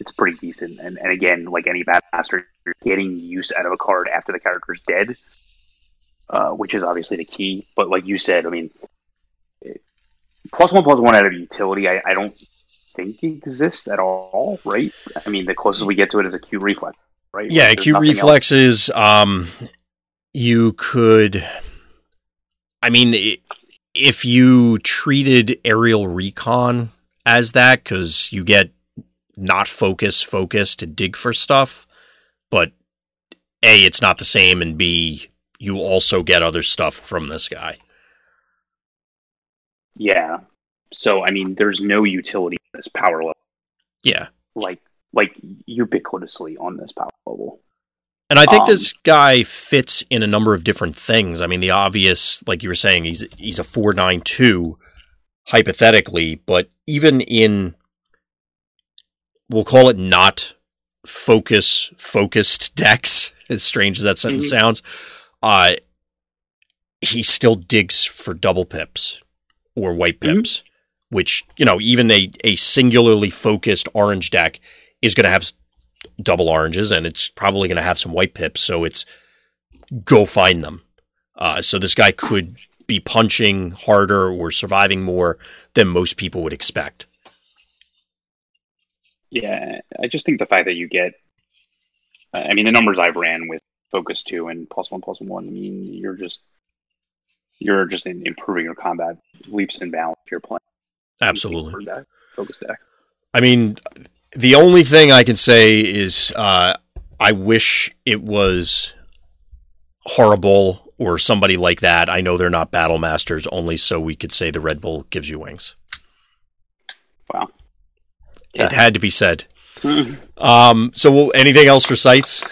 S2: it's pretty decent. And, and again, like any bad master, you're getting use out of a card after the character's dead, uh, which is obviously the key. But like you said, I mean, plus one plus one out of utility, I, I don't think exists at all, right? I mean, the closest we get to it is a Q reflex, right?
S1: yeah
S2: There's nothing else.
S1: reflexes um you could i mean if you treated aerial recon as that because you get not focus focus to dig for stuff but a it's not the same and b you also get other stuff from this guy
S2: Yeah. So I mean, there's no utility in this power level,
S1: yeah
S2: like like ubiquitously on this power level.
S1: And I think
S2: Um,
S1: this guy fits in a number of different things. I mean, the obvious, like you were saying, he's he's a four nine two, hypothetically, but even in we'll call it not focus focused decks, as strange as that sentence
S2: Mhm.
S1: sounds, uh he still digs for double pips or white
S2: Mhm.
S1: pips, which you know even a a singularly focused orange deck is going to have double oranges and it's probably going to have some white pips. So it's go find them. Uh, so this guy could be punching harder or surviving more than most people would expect.
S2: Yeah, I just think the fact that you get, I mean, the numbers I've ran with Focus Two and Plus One Plus One. I mean, you're just you're just improving your combat leaps and bounds. If you're playing
S1: absolutely
S2: that focus deck.
S1: I mean, the only thing I can say is uh, I wish it was horrible or somebody like that. I know they're not battle masters, only so we could say the Red Bull gives you wings.
S2: Wow.
S1: It had to be said. Um, so, anything else for Sights?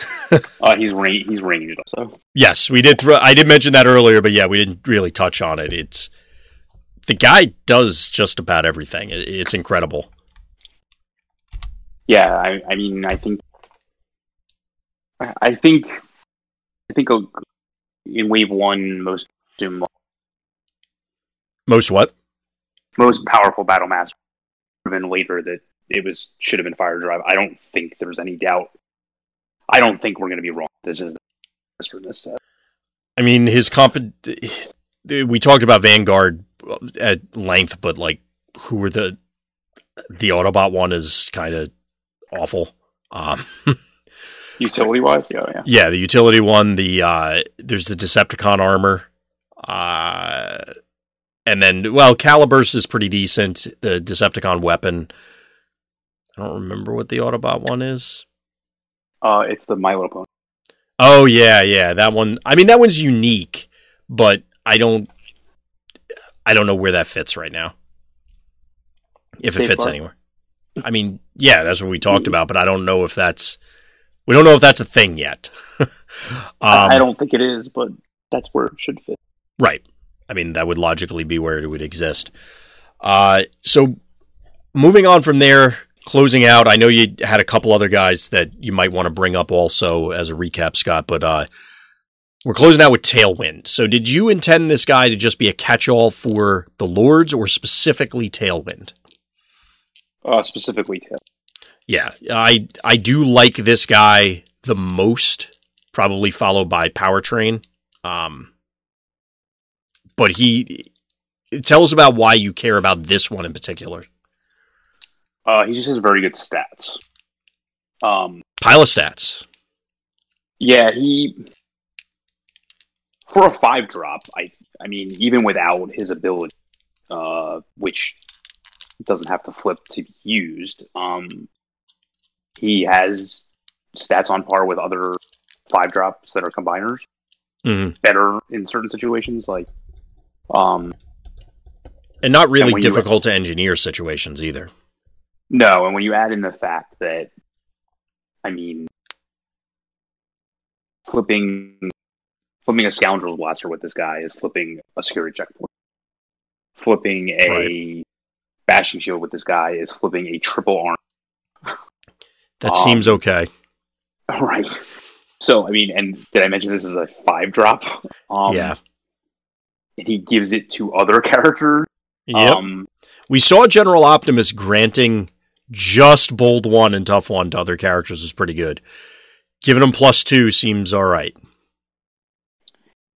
S2: uh, he's range. He's ranged also.
S1: Yes, we did. Throw, I did mention that earlier, but yeah, we didn't really touch on it. It's the guy does just about everything. It, it's incredible.
S2: Yeah, I, I mean, I think, I think, I think in wave one, most
S1: most what?
S2: Most powerful battle master proven later that it was should have been Firedrive. I don't think there's any doubt. I don't think we're going to be wrong. This is the for this set.
S1: I mean, his comp. We talked about Vanguard at length, but like, who were the the Autobot one is kind of awful. Um,
S2: utility wise, yeah, yeah,
S1: yeah. The utility one. The uh, there's the Decepticon armor. Uh, and then, well, Caliburst is pretty decent. The Decepticon weapon. I don't remember what the Autobot one is.
S2: Uh, it's the My Little Pony.
S1: Oh yeah, yeah, that one. I mean, that one's unique, but I don't, I don't know where that fits right now. If it fits anywhere. I mean, yeah, that's what we talked about, but I don't know if that's, we don't know if that's a thing yet.
S2: um, I don't think it is, but that's where it should fit.
S1: Right. I mean, that would logically be where it would exist. Uh, so moving on from there, closing out, I know you had a couple other guys that you might want to bring up also as a recap, Scott, but uh, we're closing out with Tailwind. So did you intend this guy to just be a catch-all for the Lords or specifically Tailwind?
S2: Uh, specifically Tail.
S1: Yeah, I I do like this guy the most, probably followed by Powertrain. Um, but he tell us about why you care about this one in particular.
S2: Uh, he just has very good stats. Um,
S1: Pile of stats.
S2: Yeah, he for a five drop. I I mean, even without his ability, uh, which doesn't have to flip to be used, um, he has stats on par with other five drops that are combiners.
S1: Mm-hmm.
S2: Better in certain situations, like um,
S1: and not really difficult to engineer situations either.
S2: No, and when you add in the fact that, I mean, flipping flipping a scoundrel's blaster with this guy is flipping a security checkpoint. Flipping a right. bashing shield with this guy is flipping a triple arm.
S1: That um, seems okay.
S2: Right. So I mean, and did I mention this is a five drop?
S1: Um, yeah
S2: and he gives it to other characters.
S1: Yep. Um, we saw General Optimus granting just bold one and tough one to other characters is pretty good. Giving them plus two seems all right.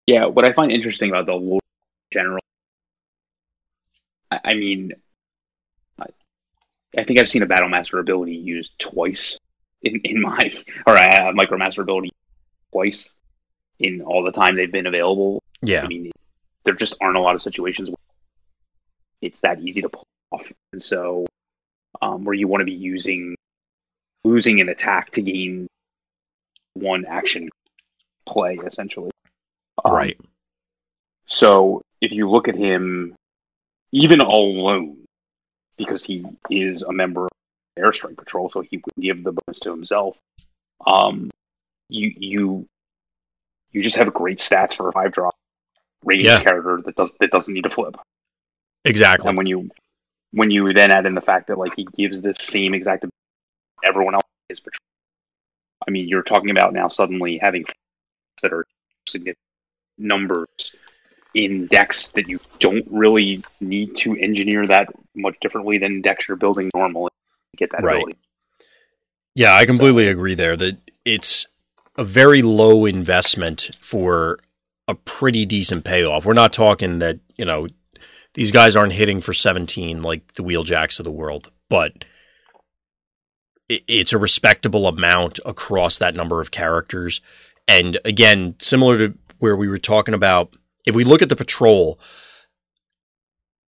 S2: Yeah, what I find interesting about the Lord General, I, I mean, I, I, think I've seen a Battle Master ability used twice in, in my, or I have Micromaster ability twice in all the time they've been available.
S1: Yeah.
S2: I mean, there just aren't a lot of situations where it's that easy to pull off. And so, um, where you want to be using losing an attack to gain one action play, essentially.
S1: Um, right.
S2: So, if you look at him, even alone, because he is a member of Airstrike Patrol, so he would give the bonus to himself. Um, you you you just have great stats for a five drop range yeah. character that does that doesn't need to flip.
S1: Exactly.
S2: And when you when you then add in the fact that like he gives this same exact everyone else is patrol. I mean, you're talking about now suddenly having that are significant numbers in decks that you don't really need to engineer that much differently than decks you're building normally to get that
S1: Right.
S2: ability.
S1: Yeah, I completely agree there that it's a very low investment for a pretty decent payoff. We're not talking that, you know, these guys aren't hitting for 17 like the Wheeljacks of the world, but it's a respectable amount across that number of characters. And again, similar to where we were talking about, if we look at the patrol,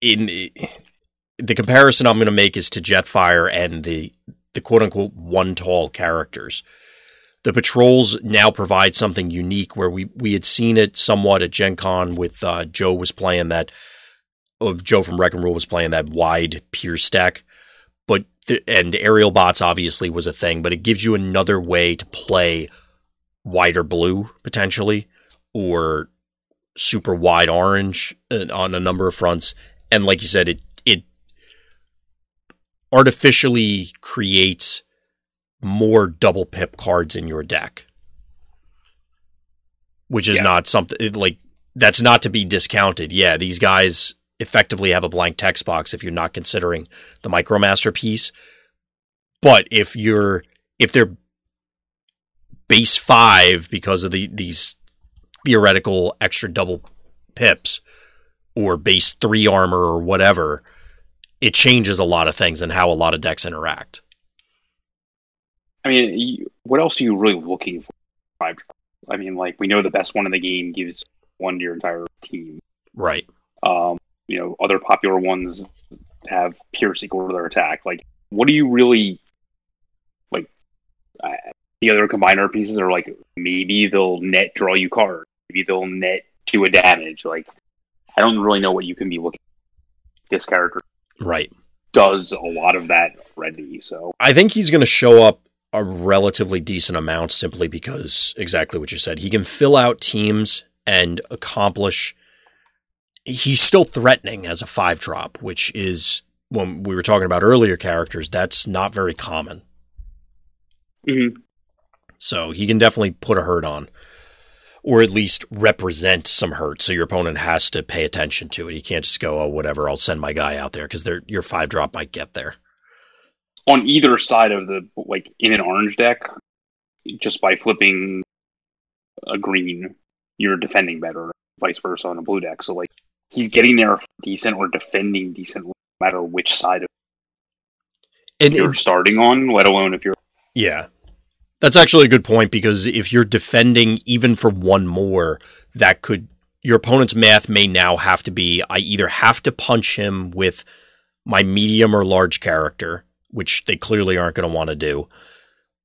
S1: in the comparison I'm going to make is to Jetfire and the the quote unquote one tall characters. The patrols now provide something unique where we, we had seen it somewhat at Gen Con with uh, Joe was playing that, oh, Joe from Wreck and Rule was playing that wide Pierce stack. But, the, and aerial bots obviously was a thing, but it gives you another way to play wider blue potentially or super wide orange uh, on a number of fronts. And like you said, it, it artificially creates more double pip cards in your deck, which is
S2: Yeah.
S1: not something like that's not to be discounted. Yeah, these guys effectively have a blank text box if you're not considering the Micromaster piece. But if you're if they're base five because of the these theoretical extra double pips or base three armor or whatever, it changes a lot of things and how a lot of decks interact.
S2: I mean, what else are you really looking for? I mean, like we know the best one in the game gives one to your entire team.
S1: Right.
S2: Um, you know, other popular ones have pierce equal to their attack. Like, what do you really like? Uh, the other combiner pieces are like maybe they'll net draw you cards, maybe they'll net do a damage. Like, I don't really know what you can be looking. At. This character
S1: Right.
S2: does a lot of that already, so
S1: I think he's going to show up a relatively decent amount simply because exactly what you said. He can fill out teams and accomplish. He's still threatening as a five drop, which is when we were talking about earlier characters, that's not very common.
S2: Mhm.
S1: So he can definitely put a hurt on, or at least represent some hurt. So your opponent has to pay attention to it. He can't just go, oh, whatever, I'll send my guy out there because your five drop might get there.
S2: on either side of the like in an orange deck, just by flipping a green, you're defending better, vice versa on a blue deck. So like he's getting there decent or defending decent no matter which side of
S1: And
S2: you're
S1: it-
S2: starting on, let alone if you're
S1: Yeah. That's actually a good point because if you're defending even for one more, that could your opponent's math may now have to be I either have to punch him with my medium or large character, which they clearly aren't going to want to do,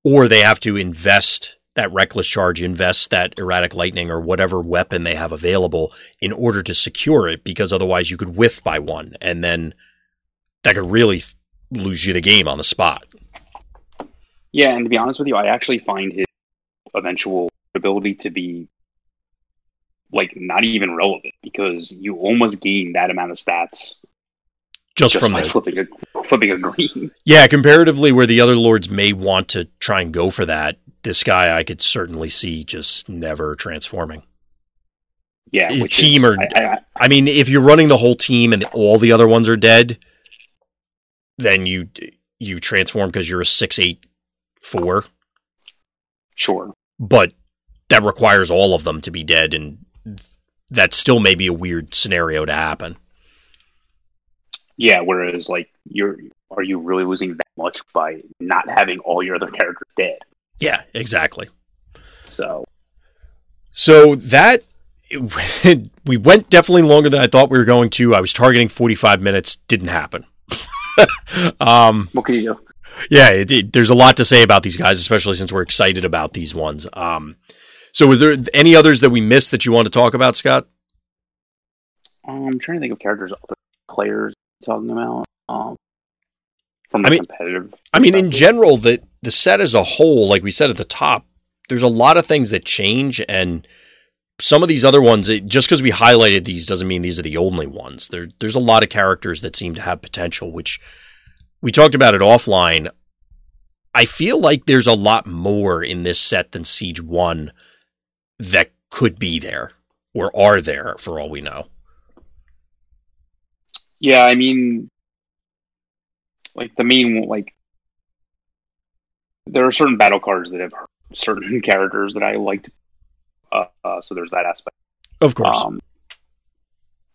S1: or they have to invest that reckless charge, invest that erratic lightning or whatever weapon they have available in order to secure it because otherwise you could whiff by one and then that could really lose you the game on the spot.
S2: Yeah, and to be honest with you, I actually find his eventual ability to be like not even relevant because you almost gain that amount of stats
S1: Just,
S2: just
S1: from the
S2: flipping a flipping a green.
S1: Yeah, comparatively, where the other lords may want to try and go for that, this guy I could certainly see just never transforming.
S2: Yeah,
S1: His team
S2: is,
S1: or-
S2: I, I,
S1: I mean, if you're running the whole team and all the other ones are dead, then you you transform because you're a six eight four,
S2: sure.
S1: but that requires all of them to be dead, and that still may be a weird scenario to happen.
S2: Yeah, whereas like you're are you really losing that much by not having all your other characters dead?
S1: Yeah, exactly.
S2: So
S1: So that we went definitely longer than I thought we were going to. I was targeting 45 minutes, didn't happen. um,
S2: what can you do?
S1: yeah, it, it- there's a lot to say about these guys, especially since we're excited about these ones. Um, so, were there any others that we missed that you want to talk about, Scott?
S2: Um, I'm trying to think of characters other players talking about. Um, from
S1: I mean-
S2: competitive.
S1: I mean, in general, the the set as a whole, like we said at the top, there's a lot of things that change, and some of these other ones, it, just because we highlighted these, doesn't mean these are the only ones. There, there's a lot of characters that seem to have potential, which we talked about it offline. I feel like there's a lot more in this set than Siege One that could be there. or are there for all we know?
S2: Yeah, I mean, like the main like there are certain battle cards that have certain characters that I liked. Uh, uh, so there's that aspect.
S1: Of course.
S2: Um,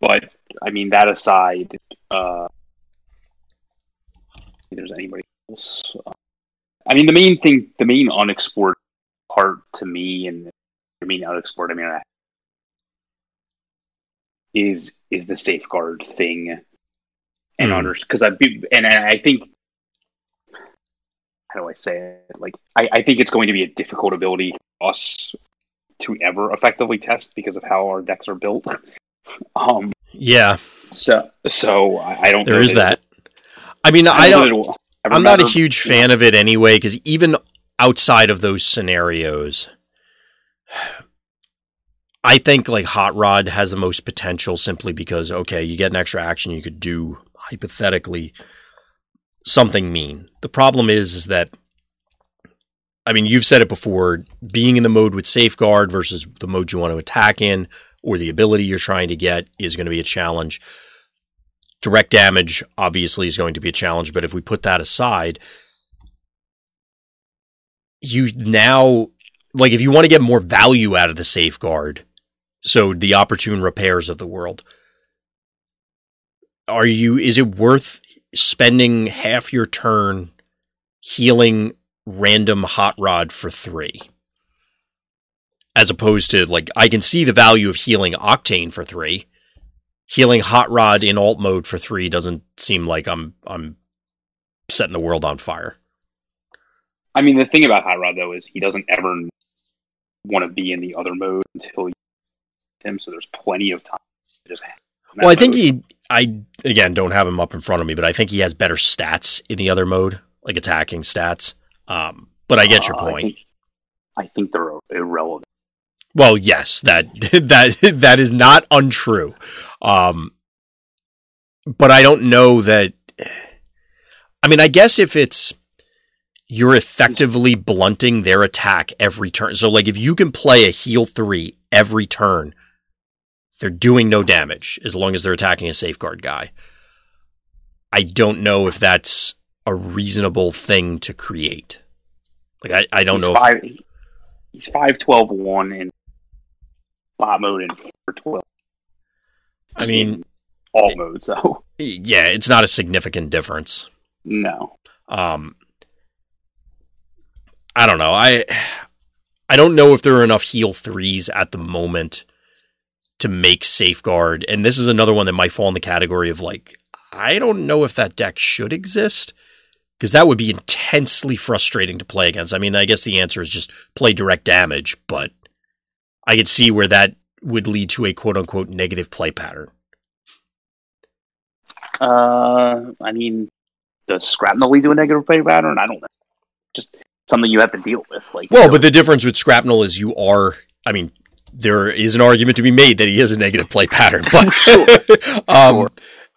S2: but I mean, that aside, uh, if there's anybody else. Uh, I mean, the main thing, the main unexplored part to me, and I mean unexplored, I mean, I, is is the safeguard thing, and under because I and I think how do I say it? Like, I, I think it's going to be a difficult ability for us to ever effectively test because of how our decks are built. um,
S1: yeah,
S2: so so I, I don't.
S1: there is
S2: that.
S1: I mean, I
S2: know
S1: don't.
S2: that it will ever
S1: I'm not a huge fan of it anyway because even outside of those scenarios, I think like Hot Rod has the most potential simply because okay, you get an extra action, you could do hypothetically something mean. The problem is is that I mean, you've said it before, being in the mode with safeguard versus the mode you want to attack in or the ability you're trying to get is going to be a challenge. Direct damage obviously is going to be a challenge, but if we put that aside, you now like if you want to get more value out of the safeguard, so the opportune repairs of the world, are you is it worth spending half your turn healing random hot rod for 3? As opposed to like I can see the value of healing octane for 3 healing hot rod in alt mode for three doesn't seem like I'm I'm setting the world on fire.
S2: I mean, the thing about Hot Rod though is he doesn't ever want to be in the other mode until you him. So there's plenty of time. To just
S1: Well, I think
S2: mode.
S1: he I again don't have him up in front of me, but I think he has better stats in the other mode, like attacking stats. Um, but I get your
S2: Uh, I
S1: point.
S2: think, I think they're irrelevant.
S1: Well, yes, that that that is not untrue. Um, but I don't know that. I mean, I guess if it's you're effectively blunting their attack every turn. So, like, if you can play a heal three every turn, they're doing no damage as long as they're attacking a safeguard guy. I don't know if that's a reasonable thing to create. Like, I, I don't
S2: he's
S1: know. If,
S2: he's five twelve one in bot mode and four twelve.
S1: I mean,
S2: all modes. So
S1: yeah, it's not a significant difference.
S2: no.
S1: Um, I don't know. I I don't know if there are enough heal threes at the moment to make safeguard, and this is another one that might fall in the category of like I don't know if that deck should exist because that would be intensely frustrating to play against. I mean, I guess the answer is just play direct damage, but I could see where that would lead to a quote unquote negative play pattern.
S2: Uh, I mean, does Scrapnel lead to a negative play pattern? I don't know. Just something you have to deal with. Like,
S1: Well,
S2: you know,
S1: but the difference with Scrapnel is you are, I mean, there is an argument to be made that he has a negative play pattern, but um,
S2: Sure.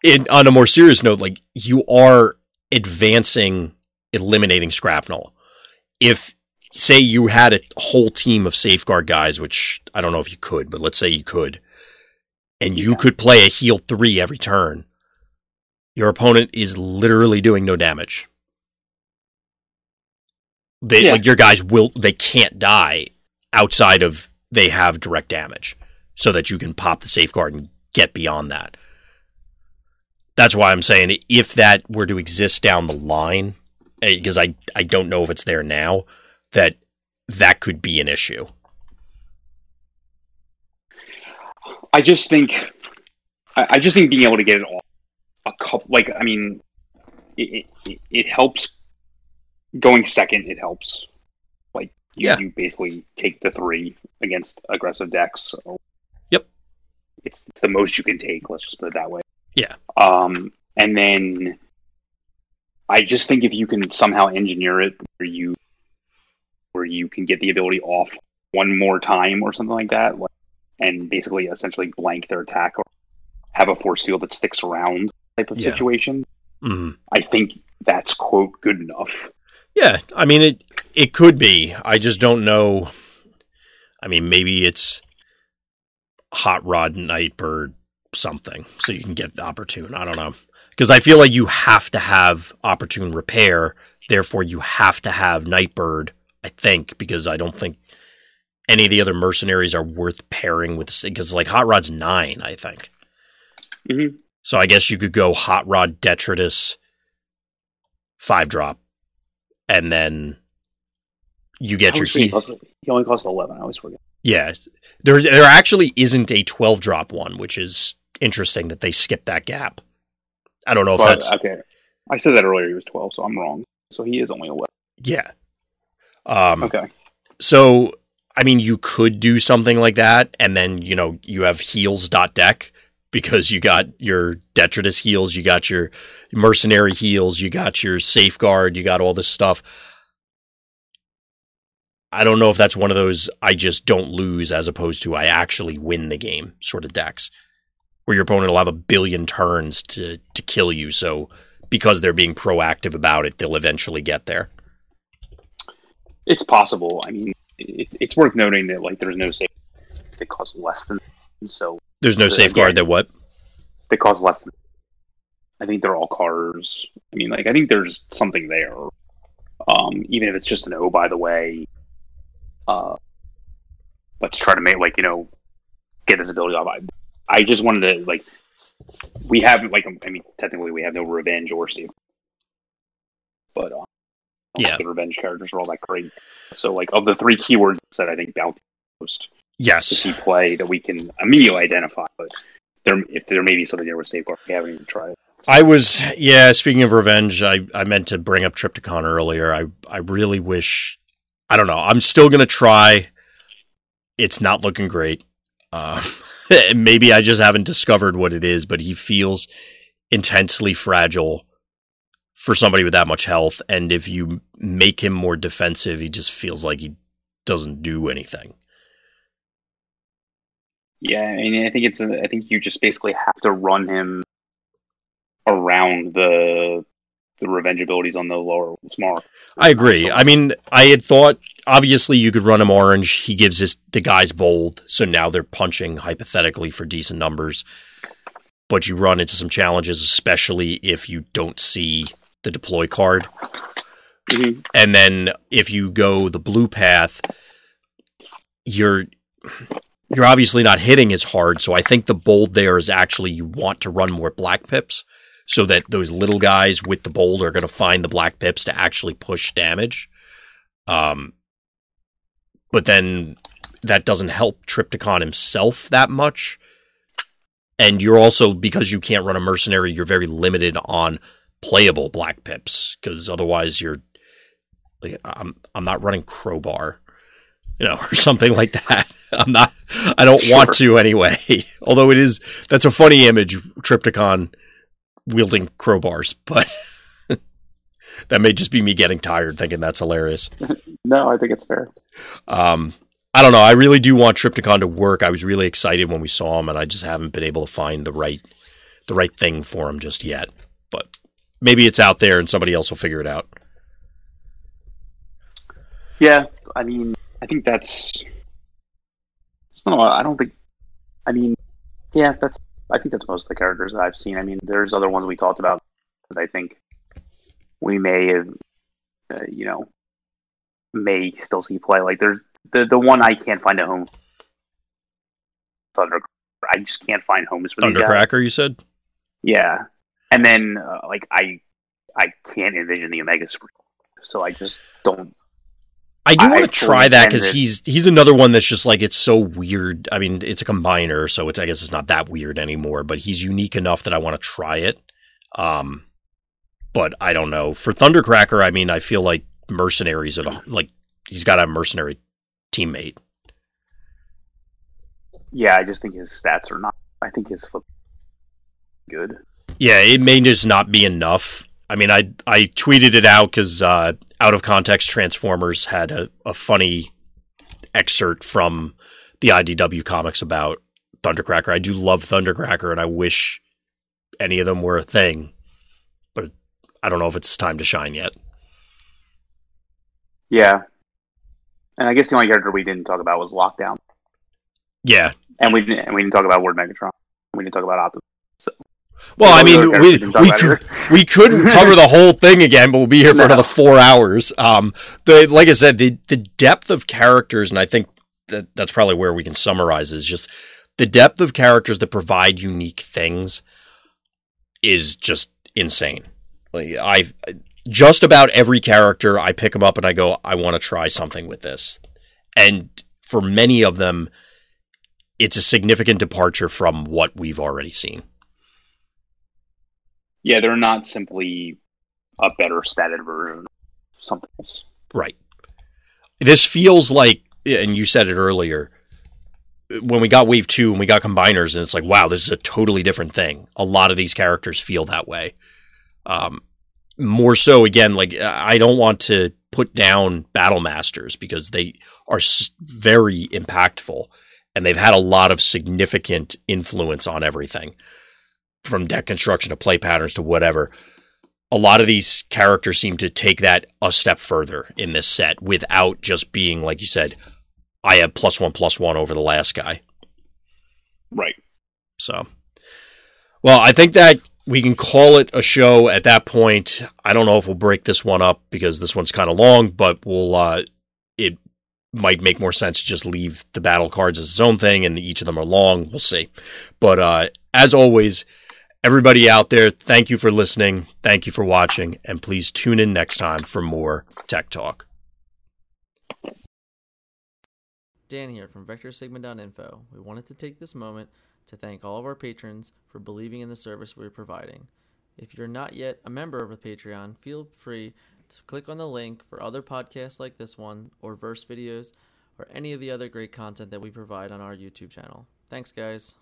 S1: in, on a more serious note, like you are advancing, eliminating Scrapnel. If say you had a whole team of safeguard guys, which I don't know if you could, but let's say you could, and you
S2: Yeah.
S1: could play a heal three every turn, your opponent is literally doing no damage. They
S2: Yeah.
S1: like your guys will they can't die outside of they have direct damage, so that you can pop the safeguard and get beyond that. That's why I'm saying if that were to exist down the line, eh, because I I don't know if it's there now, that that could be an issue.
S2: I just think, I, just think being able to get it off a couple, like, I mean, it, it, it helps going second. It helps. You,
S1: Yeah.
S2: you basically take the three against aggressive decks.
S1: Yep.
S2: It's, it's the most you can take. Let's just put it that way.
S1: Yeah.
S2: Um, and then I just think if you can somehow engineer it where you, where you can get the ability off one more time or something like that, like, and basically essentially blank their attack or have a force field that sticks around type of
S1: Yeah.
S2: situation.
S1: Mhm.
S2: I think that's quote good enough.
S1: Yeah, I mean it. It could be. I just don't know. I mean, maybe it's. Hot Rod, Nightbird, something, so you can get Opportune. I don't know. Because I feel like you have to have Opportune Repair, therefore, you have to have Nightbird, I think, because I don't think any of the other mercenaries are worth pairing with. Because, like, Hot Rod's nine, I think.
S2: Mhm.
S1: So I guess you could go Hot Rod, Detritus, five drop, and then you get your
S2: did he cost? He only cost eleven. I always forget.
S1: Yeah, there there actually isn't a twelve drop one, which is interesting that they skipped that gap. I don't know if
S2: But,
S1: that's
S2: okay. I said that earlier. He was twelve, so I'm wrong. So he is only eleven.
S1: yeah. Um,
S2: Okay.
S1: So I mean, you could do something like that, and then you know you have heals dot deck because you got your detritus heals, you got your mercenary heals, you got your safeguard, you got all this stuff. I don't know if that's one of those I just don't lose as opposed to I actually win the game sort of decks where your opponent will have a billion turns to to kill you. So because they're being proactive about it, they'll eventually get there.
S2: It's possible. I mean, it, it's worth noting that like there's no safe. It costs less than so.
S1: There's no
S2: Again.
S1: safeguard that what?
S2: They cost less than. I think they're all cars. I mean, like I think there's something there. Um, even if it's just an oh by the way. Uh, let's try to make like you know, get this ability off. I, I just wanted to like. We have like I mean technically we have no revenge or save, but uh,
S1: Yeah.
S2: the revenge characters are all that great. So like of the three keywords that I think bounty most to
S1: Yes.
S2: see play that we can immediately identify, but there if there may be something there with safeguard, we haven't even tried it.
S1: I was yeah, speaking of revenge, I, I meant to bring up Trypticon earlier. I, I really wish I don't know. I'm still gonna try. It's not looking great. Uh, maybe I just haven't discovered what it is, but he feels intensely fragile for somebody with that much health. And if you make him more defensive, he just feels like he doesn't do anything.
S2: Yeah, I mean, I think it's. A, I think you just basically have to run him around the the revenge abilities on the lower smart.
S1: I agree. I mean, I had thought obviously you could run him orange. He gives his the guys bold, so now they're punching hypothetically for decent numbers. But you run into some challenges, especially if you don't see the deploy card.
S2: Mhm.
S1: And then if you go the blue path, you're you're obviously not hitting as hard. So I think the bold there is actually you want to run more black pips so that those little guys with the bold are going to find the black pips to actually push damage. Um, but then that doesn't help Trypticon himself that much. And you're also because you can't run a mercenary, you're very limited on playable black pips because otherwise you're like I'm I'm not running crowbar, you know, or something like that. I'm not. I don't want to anyway. Although it is that's a funny image, Trypticon wielding crowbars, but that may just be me getting tired thinking that's hilarious.
S2: No, I think it's fair.
S1: Um, I don't know. I really do want Trypticon to work. I was really excited when we saw him, and I just haven't been able to find the right the right thing for him just yet. But maybe it's out there, and somebody else will figure it out.
S2: Yeah, I mean, I think that's. No, I don't think. I mean, yeah, that's. I think that's most of the characters that I've seen. I mean, there's other ones we talked about that I think we may have, uh, you know, may still see play. Like there's the the one I can't find a home. Thunder. I just can't find homes for.
S1: Thundercracker, you said?
S2: Yeah, and then uh, like I, I can't envision the Omega Spree, so I just don't.
S1: I do want to try that because he's he's another one that's just like it's so weird. I mean, it's a combiner, so it's I guess it's not that weird anymore. But he's unique enough that I want to try it. Um, but I don't know for Thundercracker. I mean, I feel like mercenaries are the- like he's got a mercenary teammate.
S2: Yeah, I just think his stats are not. I think his flip good.
S1: Yeah, it may just not be enough. I mean, I I tweeted it out because uh, out of context Transformers had a, a funny excerpt from the IDW comics about Thundercracker. I do love Thundercracker, and I wish any of them were a thing, but I don't know if it's time to shine yet.
S2: Yeah, and I guess the only character we didn't talk about was Lockdown.
S1: Yeah.
S2: And we didn't, and we didn't talk about Word Megatron. We didn't talk about Optimus.
S1: Well, I mean, we, we could, we could cover the whole thing again, but we'll be here for no. another four hours. Um, the like I said, the the depth of characters, and I think that that's probably where we can summarize is just the depth of characters that provide unique things is just insane. Like I just about every character I pick them up and I go, I want to try something with this. And for many of them, it's a significant departure from what we've already seen.
S2: Yeah, they're not simply a better statted version of something else.
S1: Right. This feels like, and you said it earlier, when we got Wave 2 and we got combiners, and it's like, wow, this is a totally different thing. A lot of these characters feel that way. Um, more so, again, like, I don't want to put down Battle Masters because they are very impactful and they've had a lot of significant influence on everything from deck construction to play patterns to whatever. A lot of these characters seem to take that a step further in this set without just being, like you said, I have plus one plus one over the last guy.
S2: Right.
S1: So, well, I think that we can call it a show at that point. I don't know if we'll break this one up because this one's kind of long, but we'll, uh, it might make more sense to just leave the battle cards as its own thing and each of them are long. We'll see. But, uh, as always, everybody out there, thank you for listening. Thank you for watching. And please tune in next time for more Tech Talk.
S3: Dan here from VectorSigma.info. We wanted to take this moment to thank all of our patrons for believing in the service we're providing. If you're not yet a member of the Patreon, feel free to click on the link for other podcasts like this one, or verse videos, or any of the other great content that we provide on our YouTube channel. Thanks, guys.